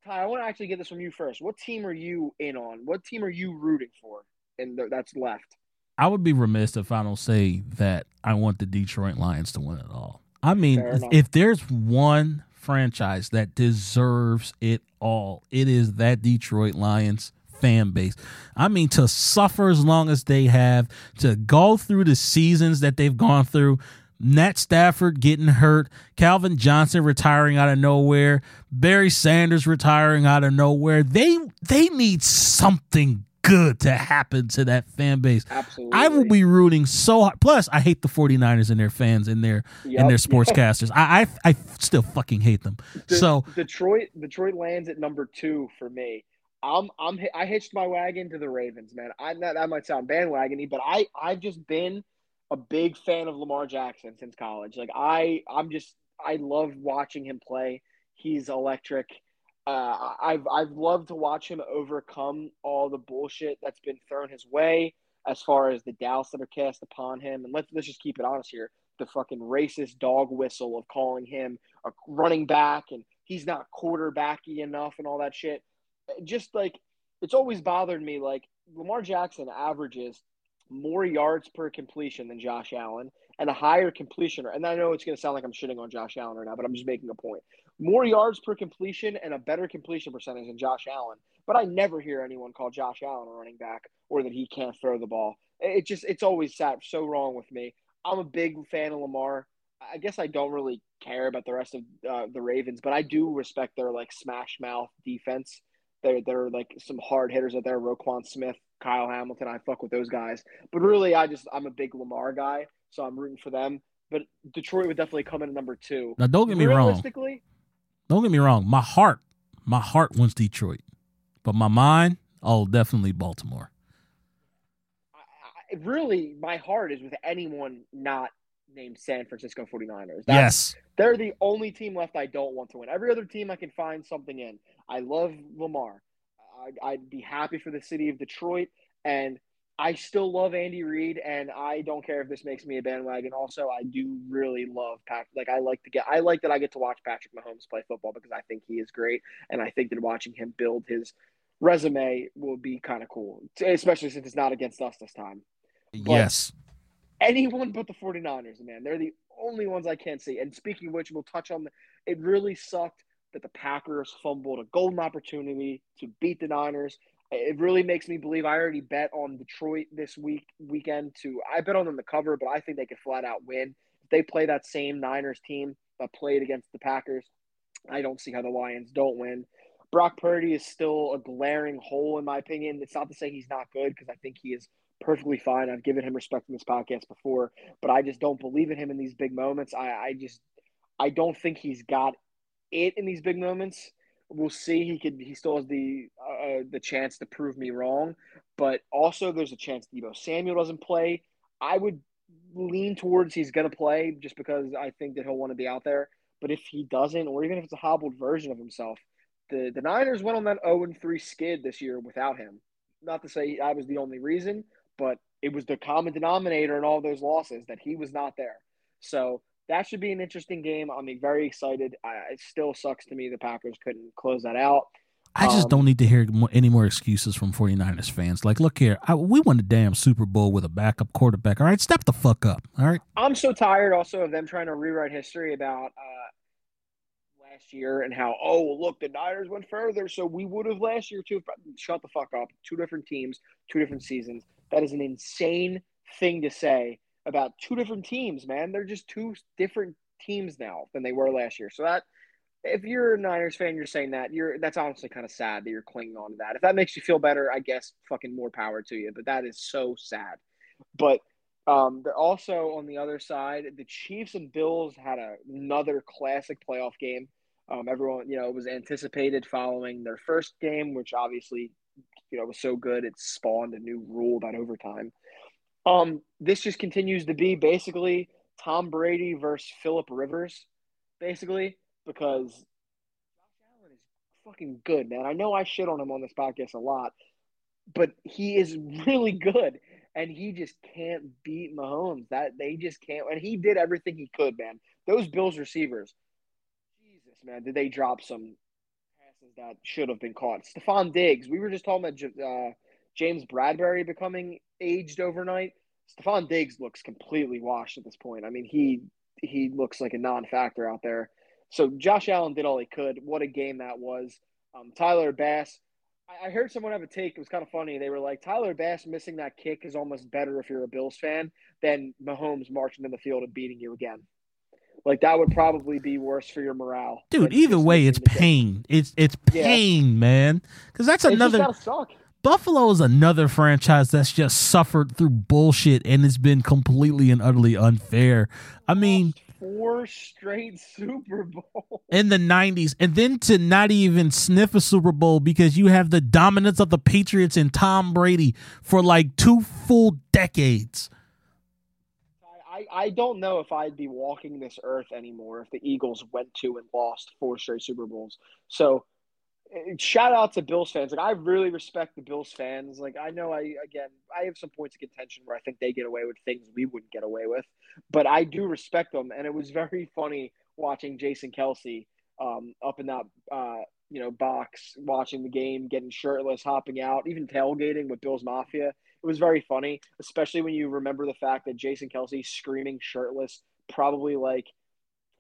Ty. I want to actually get this from you first. What team are you in on? What team are you rooting for? And that's left. I would be remiss if I don't say that I want the Detroit Lions to win it all. I mean, if there's one franchise that deserves it all, it is that Detroit Lions fan base. I mean, to suffer as long as they have, to go through the seasons that they've gone through. Matt Stafford getting hurt, Calvin Johnson retiring out of nowhere, Barry Sanders retiring out of nowhere. They they need something good to happen to that fan base. Absolutely. I will be rooting so hard. Plus, I hate the 49ers and their fans and their yep. and their sportscasters. I, I, I still fucking hate them. De- so Detroit Detroit lands at number 2 for me. I'm I'm I hitched my wagon to the Ravens, man. I that, that might sound bandwagony, but I I've just been a big fan of Lamar Jackson since college. Like I, I'm just I love watching him play. He's electric. Uh, I've I've loved to watch him overcome all the bullshit that's been thrown his way as far as the doubts that are cast upon him. And let's let's just keep it honest here. The fucking racist dog whistle of calling him a running back and he's not quarterbacky enough and all that shit. Just like it's always bothered me. Like Lamar Jackson averages more yards per completion than Josh Allen and a higher completion. And I know it's going to sound like I'm shitting on Josh Allen right now, but I'm just making a point. More yards per completion and a better completion percentage than Josh Allen. But I never hear anyone call Josh Allen a running back or that he can't throw the ball. It just it's always sat so wrong with me. I'm a big fan of Lamar. I guess I don't really care about the rest of uh, the Ravens, but I do respect their like smash mouth defense. They're they're like some hard hitters out there. Roquan Smith, Kyle Hamilton. I fuck with those guys. But really, I just I'm a big Lamar guy, so I'm rooting for them. But Detroit would definitely come in at number two. Now, don't get me wrong. Don't get me wrong. My heart, my heart wants Detroit, but my mind, oh, definitely Baltimore. I, I, really, my heart is with anyone not named San Francisco 49ers. That's, yes. They're the only team left I don't want to win. Every other team I can find something in. I love Lamar. I'd, I'd be happy for the city of Detroit. And I still love Andy Reid, and I don't care if this makes me a bandwagon. Also, I do really love Patrick. Like I like to get, I like that I get to watch Patrick Mahomes play football because I think he is great, and I think that watching him build his resume will be kind of cool, especially since it's not against us this time. But yes. Anyone but the 49ers, man. They're the only ones I can't see. And speaking of which, we'll touch on the, it really sucked that the Packers fumbled a golden opportunity to beat the Niners. It really makes me believe. I already bet on Detroit this week weekend to I bet on them to cover, but I think they could flat out win if they play that same Niners team that played against the Packers. I don't see how the Lions don't win. Brock Purdy is still a glaring hole in my opinion. It's not to say he's not good because I think he is perfectly fine. I've given him respect in this podcast before, but I just don't believe in him in these big moments. I, I just I don't think he's got it in these big moments. We'll see. He could. He still has the uh, the chance to prove me wrong, but also there's a chance Deebo Samuel doesn't play. I would lean towards he's going to play just because I think that he'll want to be out there. But if he doesn't, or even if it's a hobbled version of himself, the the Niners went on that 0 3 skid this year without him. Not to say I was the only reason, but it was the common denominator in all those losses that he was not there. So that should be an interesting game. I'm very excited. I, it still sucks to me the Packers couldn't close that out. I just um, don't need to hear any more excuses from 49ers fans. Like, look here, I, we won the damn Super Bowl with a backup quarterback. All right, step the fuck up. All right. I'm so tired also of them trying to rewrite history about uh, last year and how, oh, look, the Niners went further, so we would have last year too. Shut the fuck up. Two different teams, two different seasons. That is an insane thing to say about two different teams, man. They're just two different teams now than they were last year. So that if you're a Niners fan, you're saying that you're that's honestly kind of sad that you're clinging on to that. If that makes you feel better, I guess fucking more power to you. But that is so sad. But um, they're also on the other side. The Chiefs and Bills had a, another classic playoff game. Um, everyone, you know, was anticipated following their first game, which obviously, you know, was so good it spawned a new rule about overtime. Um, this just continues to be basically Tom Brady versus Philip Rivers, basically, because Josh Allen is fucking good, man. I know I shit on him on this podcast a lot, but he is really good, and he just can't beat Mahomes. That they just can't, and he did everything he could, man. Those Bills receivers, Jesus, man, did they drop some passes that should have been caught? Stefon Diggs, we were just talking about. Uh, James Bradberry becoming aged overnight. Stefon Diggs looks completely washed at this point. I mean, he he looks like a non-factor out there. So Josh Allen did all he could. What a game that was. Um, Tyler Bass. I, I heard someone have a take. It was kind of funny. They were like, Tyler Bass missing that kick is almost better if you're a Bills fan than Mahomes marching in the field and beating you again. Like that would probably be worse for your morale. Dude, either way, it's pain. It's it's pain, yeah. man. Because that's another. Buffalo is another franchise that's just suffered through bullshit and it's been completely and utterly unfair. I mean, four straight Super Bowls in the 90s and then to not even sniff a Super Bowl because you have the dominance of the Patriots and Tom Brady for like two full decades. I, I don't know if I'd be walking this earth anymore if the Eagles went to and lost four straight Super Bowls. So shout out to Bills fans. Like I really respect the Bills fans. Like I know I again I have some points of contention where I think they get away with things we wouldn't get away with, but I do respect them. And it was very funny watching Jason Kelce um, up in that uh, you know box watching the game, getting shirtless, hopping out, even tailgating with Bills Mafia. It was very funny, especially when you remember the fact that Jason Kelce screaming shirtless, probably like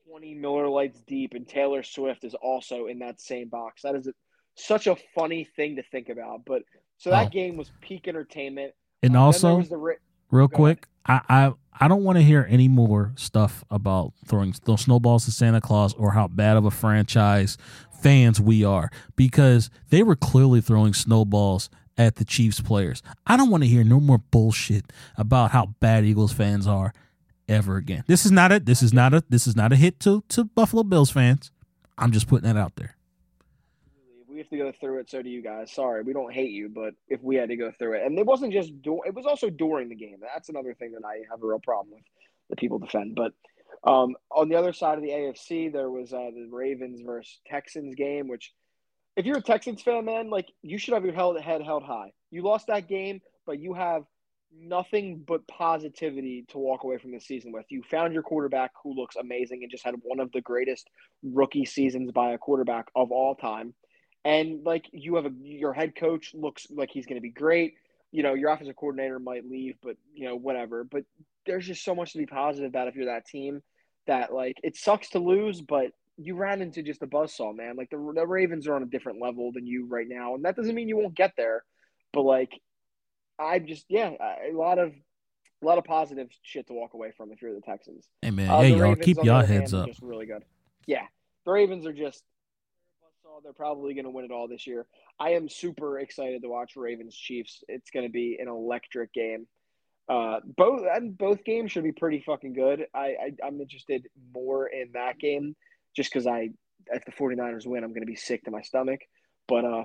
20 Miller Lites deep, and Taylor Swift is also in that same box. That is a, such a funny thing to think about. But so that Oh. game was peak entertainment. And Um, also, the Ra- real quick, I, I I don't want to hear any more stuff about throwing those snowballs to Santa Claus or how bad of a franchise fans we are because they were clearly throwing snowballs at the Chiefs players. I don't want to hear no more bullshit about how bad Eagles fans are ever again. This is not a this is not a this is not a hit to to Buffalo Bills fans. I'm just putting that out there. We have to go through it, so do you guys. Sorry, we don't hate you, but if we had to go through it, and it wasn't just do- it was also during the game. That's another thing that I have a real problem with that people defend. But um, on the other side of the AFC, there was uh, the Ravens versus Texans game, which if you're a Texans fan, man, like you should have your held, head held high. You lost that game, but you have nothing but positivity to walk away from this season with. You found your quarterback who looks amazing and just had one of the greatest rookie seasons by a quarterback of all time. And like you have a your head coach looks like he's going to be great. You know, your offensive coordinator might leave, but you know, whatever. But there's just so much to be positive about if you're that team that like it sucks to lose, but you ran into just a buzzsaw, man. Like the, the Ravens are on a different level than you right now, and that doesn't mean you won't get there. But like, I just yeah, a lot of a lot of positive shit to walk away from if you're the Texans. Hey man, Uh, hey y'all, Ravens, keep y'all heads hand, up. Just really good. Yeah, the Ravens are just. They're probably going to win it all this year. I am super excited to watch Ravens Chiefs. It's going to be an electric game. Uh, both and both games should be pretty fucking good. I, I I'm interested more in that game just because I if the 49ers win, I'm going to be sick to my stomach. But uh,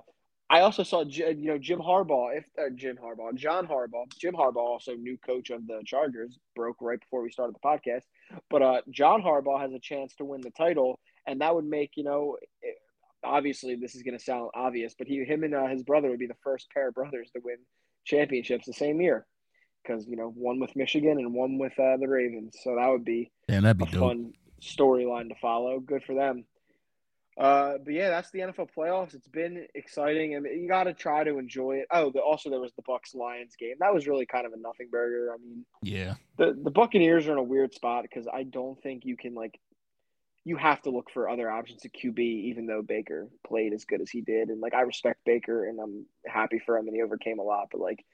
I also saw you know Jim Harbaugh, if uh, Jim Harbaugh, John Harbaugh, Jim Harbaugh, also new coach of the Chargers, broke right before we started the podcast. But uh, John Harbaugh has a chance to win the title, and that would make you know. Obviously, this is going to sound obvious, but he, him, and uh, his brother would be the first pair of brothers to win championships the same year, because you know one with Michigan and one with uh, the Ravens. So that would be Damn, that'd a be dope. fun storyline to follow. Good for them. Uh, but yeah, that's the NFL playoffs. It's been exciting, and you got to try to enjoy it. Oh, the, also there was the Bucks Lions game. That was really kind of a nothing burger. I mean, Yeah, the the Buccaneers are in a weird spot because I don't think you can like. You have to look for other options at QB, even though Baker played as good as he did, and like I respect Baker, and I'm happy for him, and he overcame a lot. But like,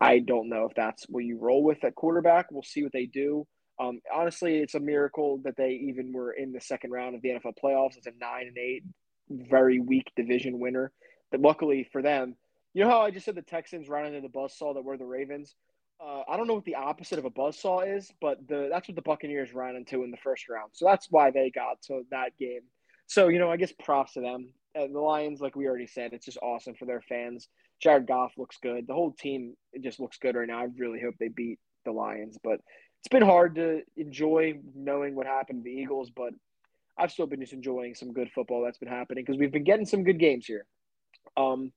I don't know if that's what you roll with at quarterback. We'll see what they do. Um, honestly, it's a miracle that they even were in the second round of the NFL playoffs as a nine and eight, very weak division winner. But luckily for them, you know how I just said the Texans ran into the buzzsaw that were the Ravens. Uh, I don't know what the opposite of a buzzsaw is, but the that's what the Buccaneers ran into in the first round. So that's why they got to that game. So you know, I guess props to them. And the Lions, like we already said, it's just awesome for their fans. Jared Goff looks good. The whole team just looks good right now. I really hope they beat the Lions, but it's been hard to enjoy knowing what happened to the Eagles. But I've still been just enjoying some good football that's been happening because we've been getting some good games here. Um,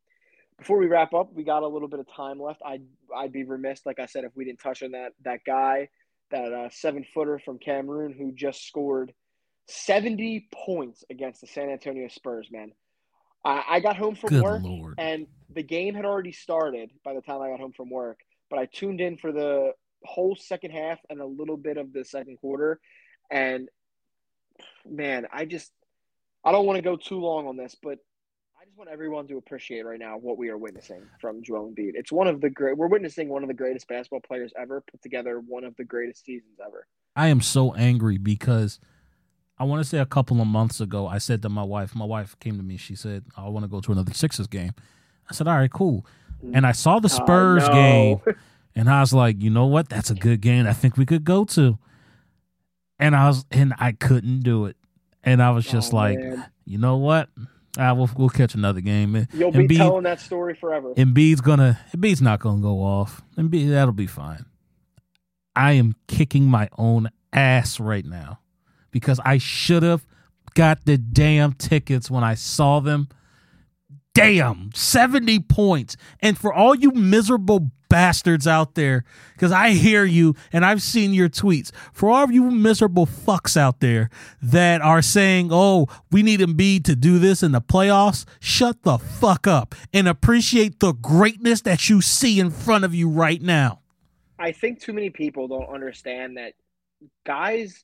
before we wrap up, we got a little bit of time left. I'd I'd be remiss, like I said, if we didn't touch on that that guy, that uh, seven footer from Cameroon who just scored seventy points against the San Antonio Spurs. Man, I, I got home from good work lord. and the game had already started by the time I got home from work. But I tuned in for the whole second half and a little bit of the second quarter, and man, I just I don't want to go too long on this, but I just want everyone to appreciate right now what we are witnessing from Joel Embiid. It's one of the great. We're witnessing one of the greatest basketball players ever put together one of the greatest seasons ever. I am so angry because I want to say a couple of months ago, I said to my wife, my wife came to me, she said, I want to go to another Sixers game. I said, All right, cool. And I saw the Uh, Spurs no. game, and I was like, you know what? That's a good game. I think we could go to. And I was, and I couldn't do it. And I was just Oh, like, man. you know what? Ah, we'll, we'll catch another game. you'll be Embiid- telling that story forever. Embiid's gonna Embiid's not gonna go off. Embiid that'll be fine. I am kicking my own ass right now because I should have got the damn tickets when I saw them. Damn, 70 points. And for all you miserable bastards out there, because I hear you and I've seen your tweets, for all of you miserable fucks out there that are saying, oh, we need Embiid to do this in the playoffs, shut the fuck up and appreciate the greatness that you see in front of you right now. I think too many people don't understand that guys,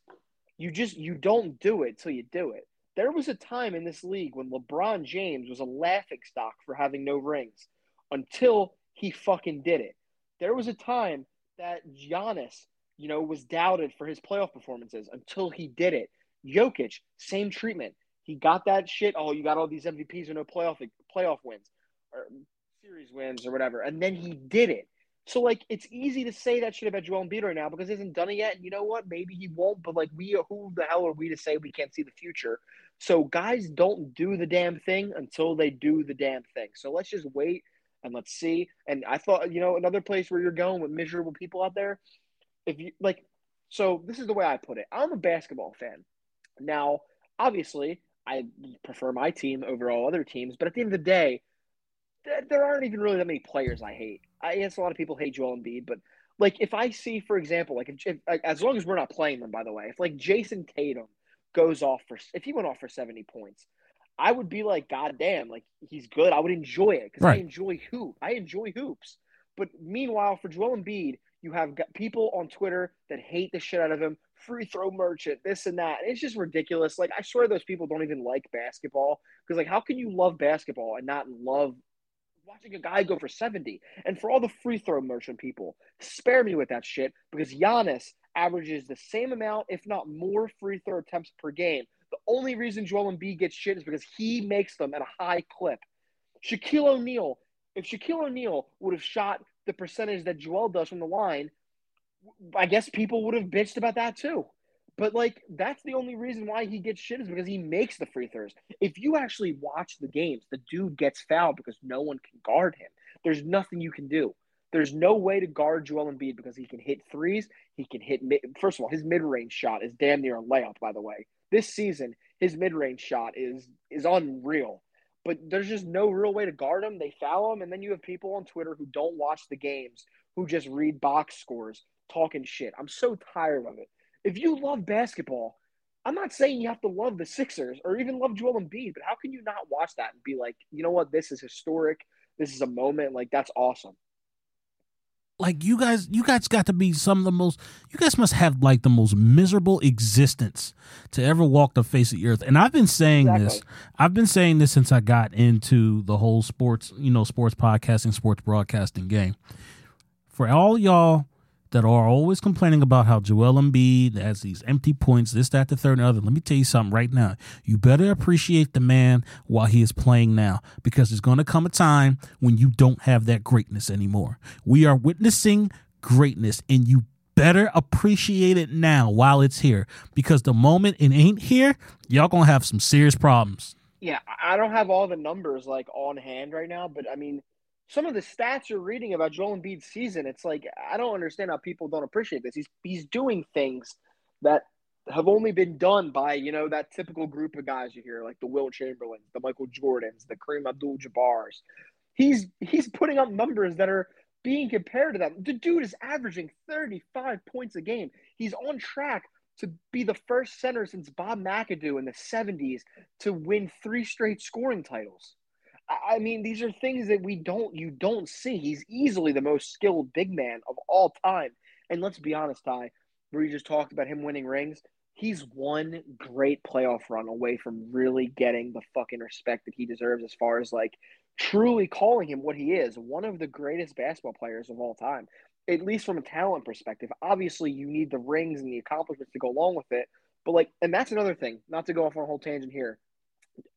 you just you don't do it till you do it. There was a time in this league when LeBron James was a laughing stock for having no rings until he fucking did it. There was a time that Giannis, you know, was doubted for his playoff performances until he did it. Jokic, same treatment. He got that shit. Oh, you got all these MVPs and no playoff playoff wins or series wins or whatever, and then he did it. So like it's easy to say that shit about Joel Embiid right now because he hasn't done it yet. And you know what? Maybe he won't. But like we, who the hell are we to say we can't see the future? So guys don't do the damn thing until they do the damn thing. So let's just wait and let's see. And I thought, you know, another place where you're going with miserable people out there, if you like, so this is the way I put it. I'm a basketball fan. Now, obviously, I prefer my team over all other teams, but at the end of the day, there aren't even really that many players I hate. I guess a lot of people hate Joel Embiid, but like if I see, for example, like if, if, as long as we're not playing them, by the way, if like Jayson Tatum goes off for if he went off for seventy points, I would be like, God damn, like he's good. I would enjoy it because right. I enjoy hoop. I enjoy hoops. But meanwhile, for Joel Embiid, you have people on Twitter that hate the shit out of him, free throw merchant, this and that. And it's just ridiculous. Like I swear those people don't even like basketball because like how can you love basketball and not love watching a guy go for 70. And for all the free throw merchant people, spare me with that shit because Giannis averages the same amount, if not more, free throw attempts per game. The only reason Joel Embiid gets shit is because he makes them at a high clip. Shaquille O'Neal, if Shaquille O'Neal would have shot the percentage that Joel does from the line, I guess people would have bitched about that too. But like that's the only reason why he gets shit is because he makes the free throws. If you actually watch the games, the dude gets fouled because no one can guard him. There's nothing you can do. There's no way to guard Joel Embiid because he can hit threes. He can hit mid- first of all, his mid-range shot is damn near a layup. By the way, this season his mid-range shot is is unreal. But there's just no real way to guard him. They foul him, and then you have people on Twitter who don't watch the games, who just read box scores, talking shit. I'm so tired of it if you love basketball, I'm not saying you have to love the Sixers or even love Joel Embiid, but how can you not watch that and be like, you know what, this is historic. This is a moment. Like that's awesome. Like you guys, you guys got to be some of the most. You guys must have like the most miserable existence to ever walk the face of the earth. And I've been saying exactly. this. I've been saying this since I got into the whole sports, you know, sports podcasting, sports broadcasting game. For all y'all that are always complaining about how Joel Embiid has these empty points, this, that, the third, and other. Let me tell you something right now. You better appreciate the man while he is playing now, because there's going to come a time when you don't have that greatness anymore. We are witnessing greatness, and you better appreciate it now while it's here, because the moment it ain't here, y'all gonna have some serious problems. Yeah, I don't have all the numbers like on hand right now, but I mean some of the stats you're reading about Joel Embiid's season, it's like I don't understand how people don't appreciate this. He's he's doing things that have only been done by you know that typical group of guys you hear, like the Wilt Chamberlains, the Michael Jordans, the Kareem Abdul-Jabbar's. He's he's putting up numbers that are being compared to them. The dude is averaging 35 points a game. He's on track to be the first center since Bob McAdoo in the 70s to win three straight scoring titles. I mean, these are things that we don't you don't see. He's easily the most skilled big man of all time. And let's be honest, Ty, where you just talked about him winning rings. He's one great playoff run away from really getting the fucking respect that he deserves as far as like truly calling him what he is, one of the greatest basketball players of all time. At least from a talent perspective. Obviously, you need the rings and the accomplishments to go along with it. But like, and that's another thing, not to go off on a whole tangent here.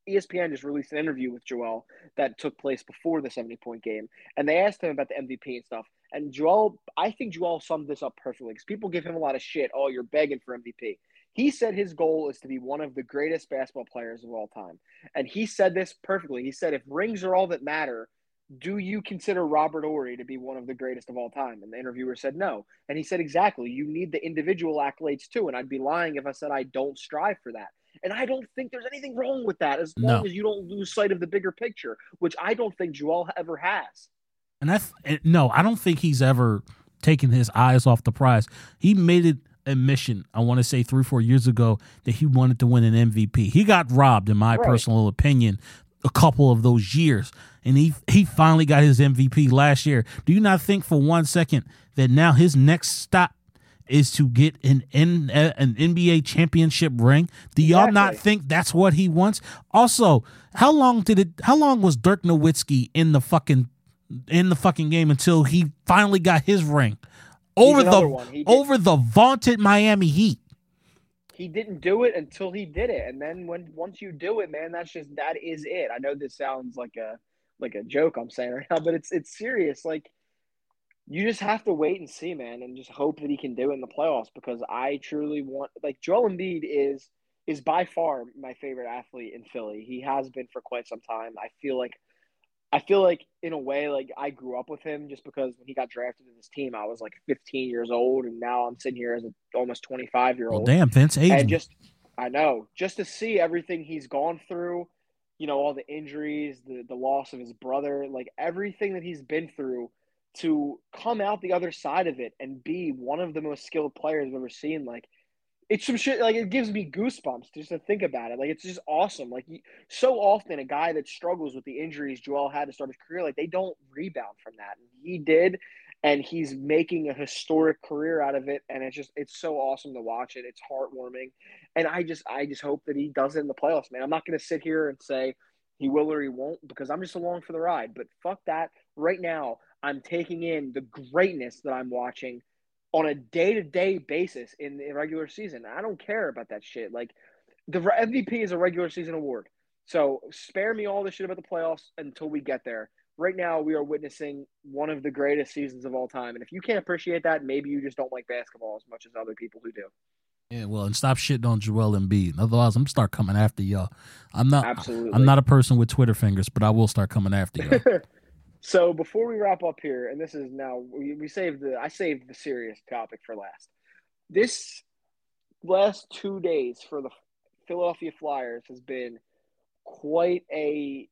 ESPN just released an interview with Joel that took place before the 70 point game. And they asked him about the MVP and stuff. And Joel, I think Joel summed this up perfectly because people give him a lot of shit. Oh, you're begging for MVP. He said his goal is to be one of the greatest basketball players of all time. And he said this perfectly. He said, if rings are all that matter, do you consider Robert Horry to be one of the greatest of all time? And the interviewer said no. And he said, exactly. You need the individual accolades too. And I'd be lying if I said I don't strive for that. And I don't think there's anything wrong with that as long as you don't lose sight of the bigger picture, which I don't think Joel ever has. And that's no, I don't think he's ever taken his eyes off the prize. He made it a mission, I want to say three, four years ago, that he wanted to win an MVP. He got robbed, in my right. personal opinion, a couple of those years. And he he finally got his MVP last year. Do you not think for one second that now his next stop is to get an N, uh, an NBA championship ring? Do y'all exactly. not think that's what he wants? Also, how long did it how long was Dirk Nowitzki in the fucking in the fucking game until he finally got his ring? Over the over the vaunted Miami Heat he didn't do it until he did it and then when once you do it man that's just that is it i know this sounds like a like a joke i'm saying right now but it's it's serious like you just have to wait and see man and just hope that he can do it in the playoffs because i truly want like joel Embiid is is by far my favorite athlete in philly he has been for quite some time i feel like I feel like in a way, like I grew up with him just because when he got drafted in this team, I was like 15 years old, and now I'm sitting here as an almost 25 year old. Well, damn, Vince, age. And just, I know, just to see everything he's gone through, you know, all the injuries, the the loss of his brother, like everything that he's been through, to come out the other side of it and be one of the most skilled players I've ever seen, like it's some shit like it gives me goosebumps just to think about it. Like it's just awesome. Like so often a guy that struggles with the injuries Joel had to start his career, like they don't rebound from that. He did, and he's making a historic career out of it. And it's just it's so awesome to watch it. It's heartwarming, and I just I just hope that he does it in the playoffs, man. I'm not gonna sit here and say he will or he won't because I'm just along for the ride. But fuck that. Right now, I'm taking in the greatness that I'm watching on a day to day basis in the regular season. I don't care about that shit. Like the MVP is a regular season award. So spare me all the shit about the playoffs until we get there. Right now, we are witnessing one of the greatest seasons of all time. And if you can't appreciate that, maybe you just don't like basketball as much as other people who do. Yeah, well, and stop shitting on Joel Embiid. Otherwise, I'm start coming after y'all. I'm not. Absolutely. I'm not a person with Twitter fingers, but I will start coming after y'all. So before we wrap up here, and this is now we, we saved the I saved the serious topic for last. This last two days for the Philadelphia Flyers has been quite a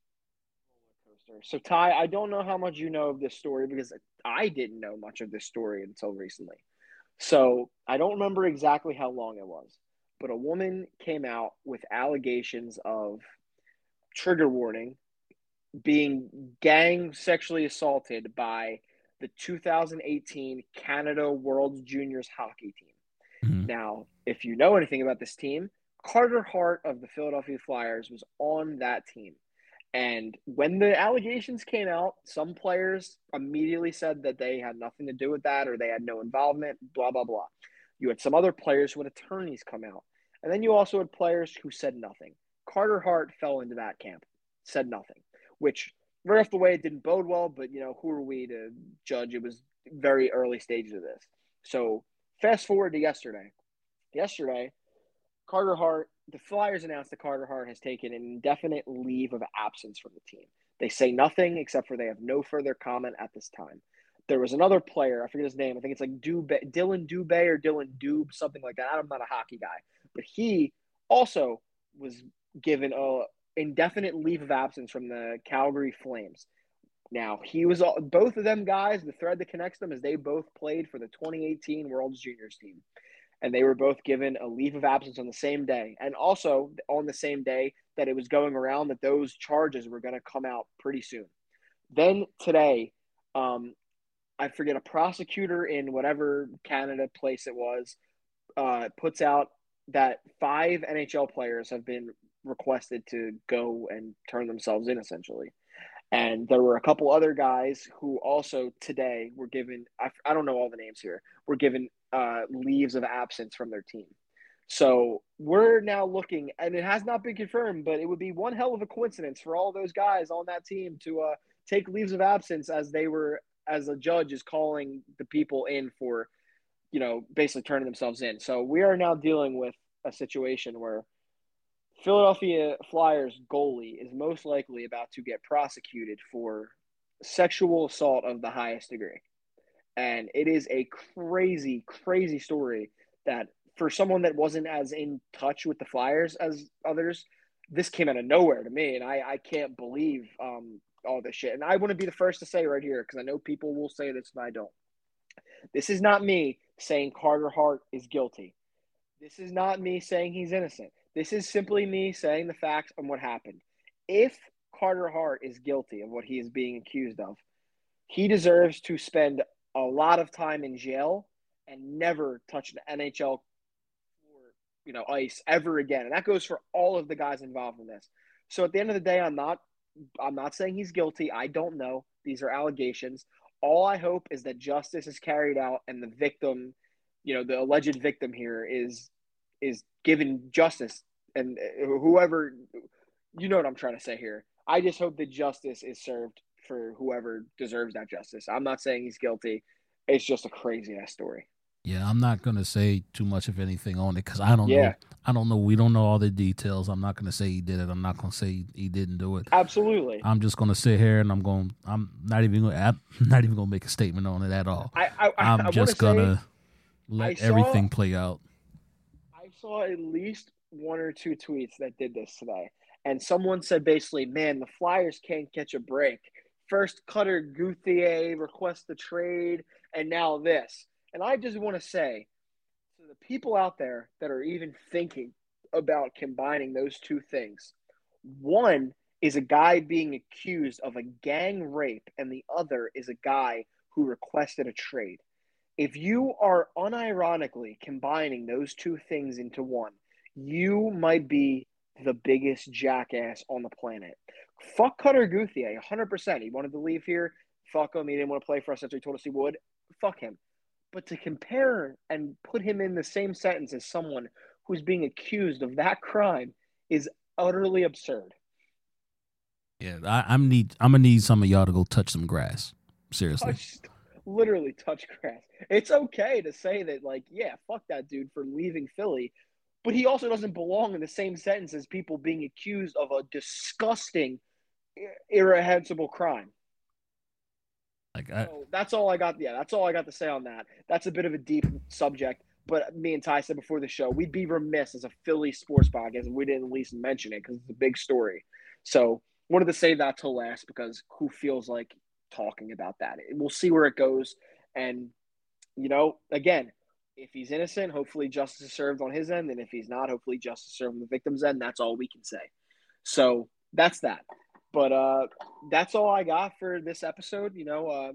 roller coaster. So Ty, I don't know how much you know of this story because I didn't know much of this story until recently. So I don't remember exactly how long it was, but a woman came out with allegations of trigger warning being gang sexually assaulted by the 2018 Canada World Juniors hockey team. Mm-hmm. Now, if you know anything about this team, Carter Hart of the Philadelphia Flyers was on that team. And when the allegations came out, some players immediately said that they had nothing to do with that or they had no involvement, blah, blah, blah. You had some other players who had attorneys come out. And then you also had players who said nothing. Carter Hart fell into that camp, said nothing which right off the way it didn't bode well. But you know, who are we to judge? It was very early stages of this. So fast forward to yesterday. Yesterday, Carter Hart, the Flyers announced that Carter Hart has taken an indefinite leave of absence from the team. They say nothing except for they have no further comment at this time. There was another player, I forget his name. I think it's like Dubé, Dillon Dubé or Dillon Dube, something like that. I'm not a hockey guy, but he also was given a, indefinite leave of absence from the Calgary Flames. Now, he was both of them guys, the thread that connects them is they both played for the 2018 World's Juniors team. And they were both given a leave of absence on the same day. And also on the same day that it was going around that those charges were going to come out pretty soon. Then today, um, I forget, a prosecutor in whatever Canada place it was uh, puts out that five NHL players have been requested to go and turn themselves in essentially. And there were a couple other guys who also today were given, I, I don't know all the names here, were given uh, leaves of absence from their team. So we're now looking, and it has not been confirmed, but it would be one hell of a coincidence for all those guys on that team to uh, take leaves of absence as they were, as a judge is calling the people in for, you know, basically turning themselves in. So we are now dealing with a situation where Philadelphia Flyers goalie is most likely about to get prosecuted for sexual assault of the highest degree. And it is a crazy, crazy story that for someone that wasn't as in touch with the Flyers as others, this came out of nowhere to me. And I, I can't believe um, all this shit. And I want to be the first to say right here, because I know people will say this and I don't. This is not me saying Carter Hart is guilty. This is not me saying he's innocent. This is simply me saying the facts on what happened. If Carter Hart is guilty of what he is being accused of, he deserves to spend a lot of time in jail and never touch an NHL you know ice ever again. And that goes for all of the guys involved in this. So at the end of the day, I'm not I'm not saying he's guilty. I don't know. These are allegations. All I hope is that justice is carried out and the victim, you know, the alleged victim here is is given justice and uh, whoever you know what I'm trying to say here. I just hope that justice is served for whoever deserves that justice. I'm not saying he's guilty. It's just a crazy ass story. Yeah, I'm not gonna say too much of anything on it because I don't yeah. know. I don't know. We don't know all the details. I'm not gonna say he did it. I'm not gonna say he didn't do it. Absolutely. I'm just gonna sit here and I'm going. I'm not even. Gonna, I'm not even gonna make a statement on it at all. I, I, am just gonna let saw, everything play out. I saw at least one or two tweets that did this today, and someone said basically, "Man, the Flyers can't catch a break. First, Cutter Gauthier requests the trade, and now this." And I just want to say to the people out there that are even thinking about combining those two things one is a guy being accused of a gang rape, and the other is a guy who requested a trade. If you are unironically combining those two things into one, you might be the biggest jackass on the planet. Fuck Cutter Gauthier, 100%. He wanted to leave here. Fuck him. He didn't want to play for us after he told us he would. Fuck him. But to compare and put him in the same sentence as someone who's being accused of that crime is utterly absurd. Yeah, I, am need I'm gonna need some of y'all to go touch some grass. Seriously. Touch, literally touch grass. It's okay to say that, like, yeah, fuck that dude for leaving Philly, but he also doesn't belong in the same sentence as people being accused of a disgusting, irrehensible crime. Like I, so that's all I got. Yeah, that's all I got to say on that. That's a bit of a deep subject, but me and Ty said before the show, we'd be remiss as a Philly sports podcast if we didn't at least mention it because it's a big story. So wanted to say that to last because who feels like talking about that? We'll see where it goes, and you know, again, if he's innocent, hopefully justice is served on his end, and if he's not, hopefully justice served on the victim's end. That's all we can say. So that's that. But uh, that's all I got for this episode. You know, uh,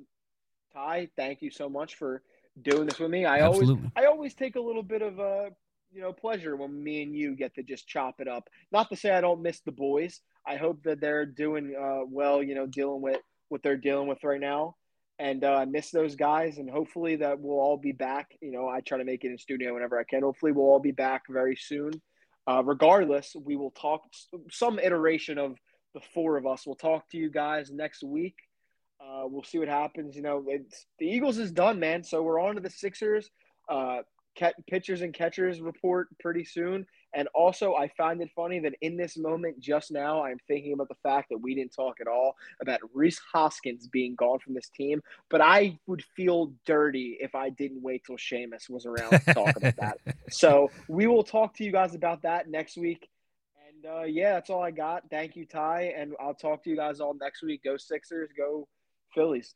Ty, thank you so much for doing this with me. I Absolutely. always I always take a little bit of uh, you know pleasure when me and you get to just chop it up. Not to say I don't miss the boys. I hope that they're doing uh, well. You know, dealing with what they're dealing with right now. And uh, miss those guys, and hopefully that we'll all be back. You know, I try to make it in studio whenever I can. Hopefully, we'll all be back very soon. Uh, regardless, we will talk some iteration of the four of us. We'll talk to you guys next week. Uh, we'll see what happens. You know, the Eagles is done, man. So we're on to the Sixers. Uh, pitchers and catchers report pretty soon. And also, I find it funny that in this moment, just now, I'm thinking about the fact that we didn't talk at all about Rhys Hoskins being gone from this team. But I would feel dirty if I didn't wait till Seamus was around to talk about that. So we will talk to you guys about that next week. And uh, yeah, that's all I got. Thank you, Ty. And I'll talk to you guys all next week. Go Sixers. Go Phillies.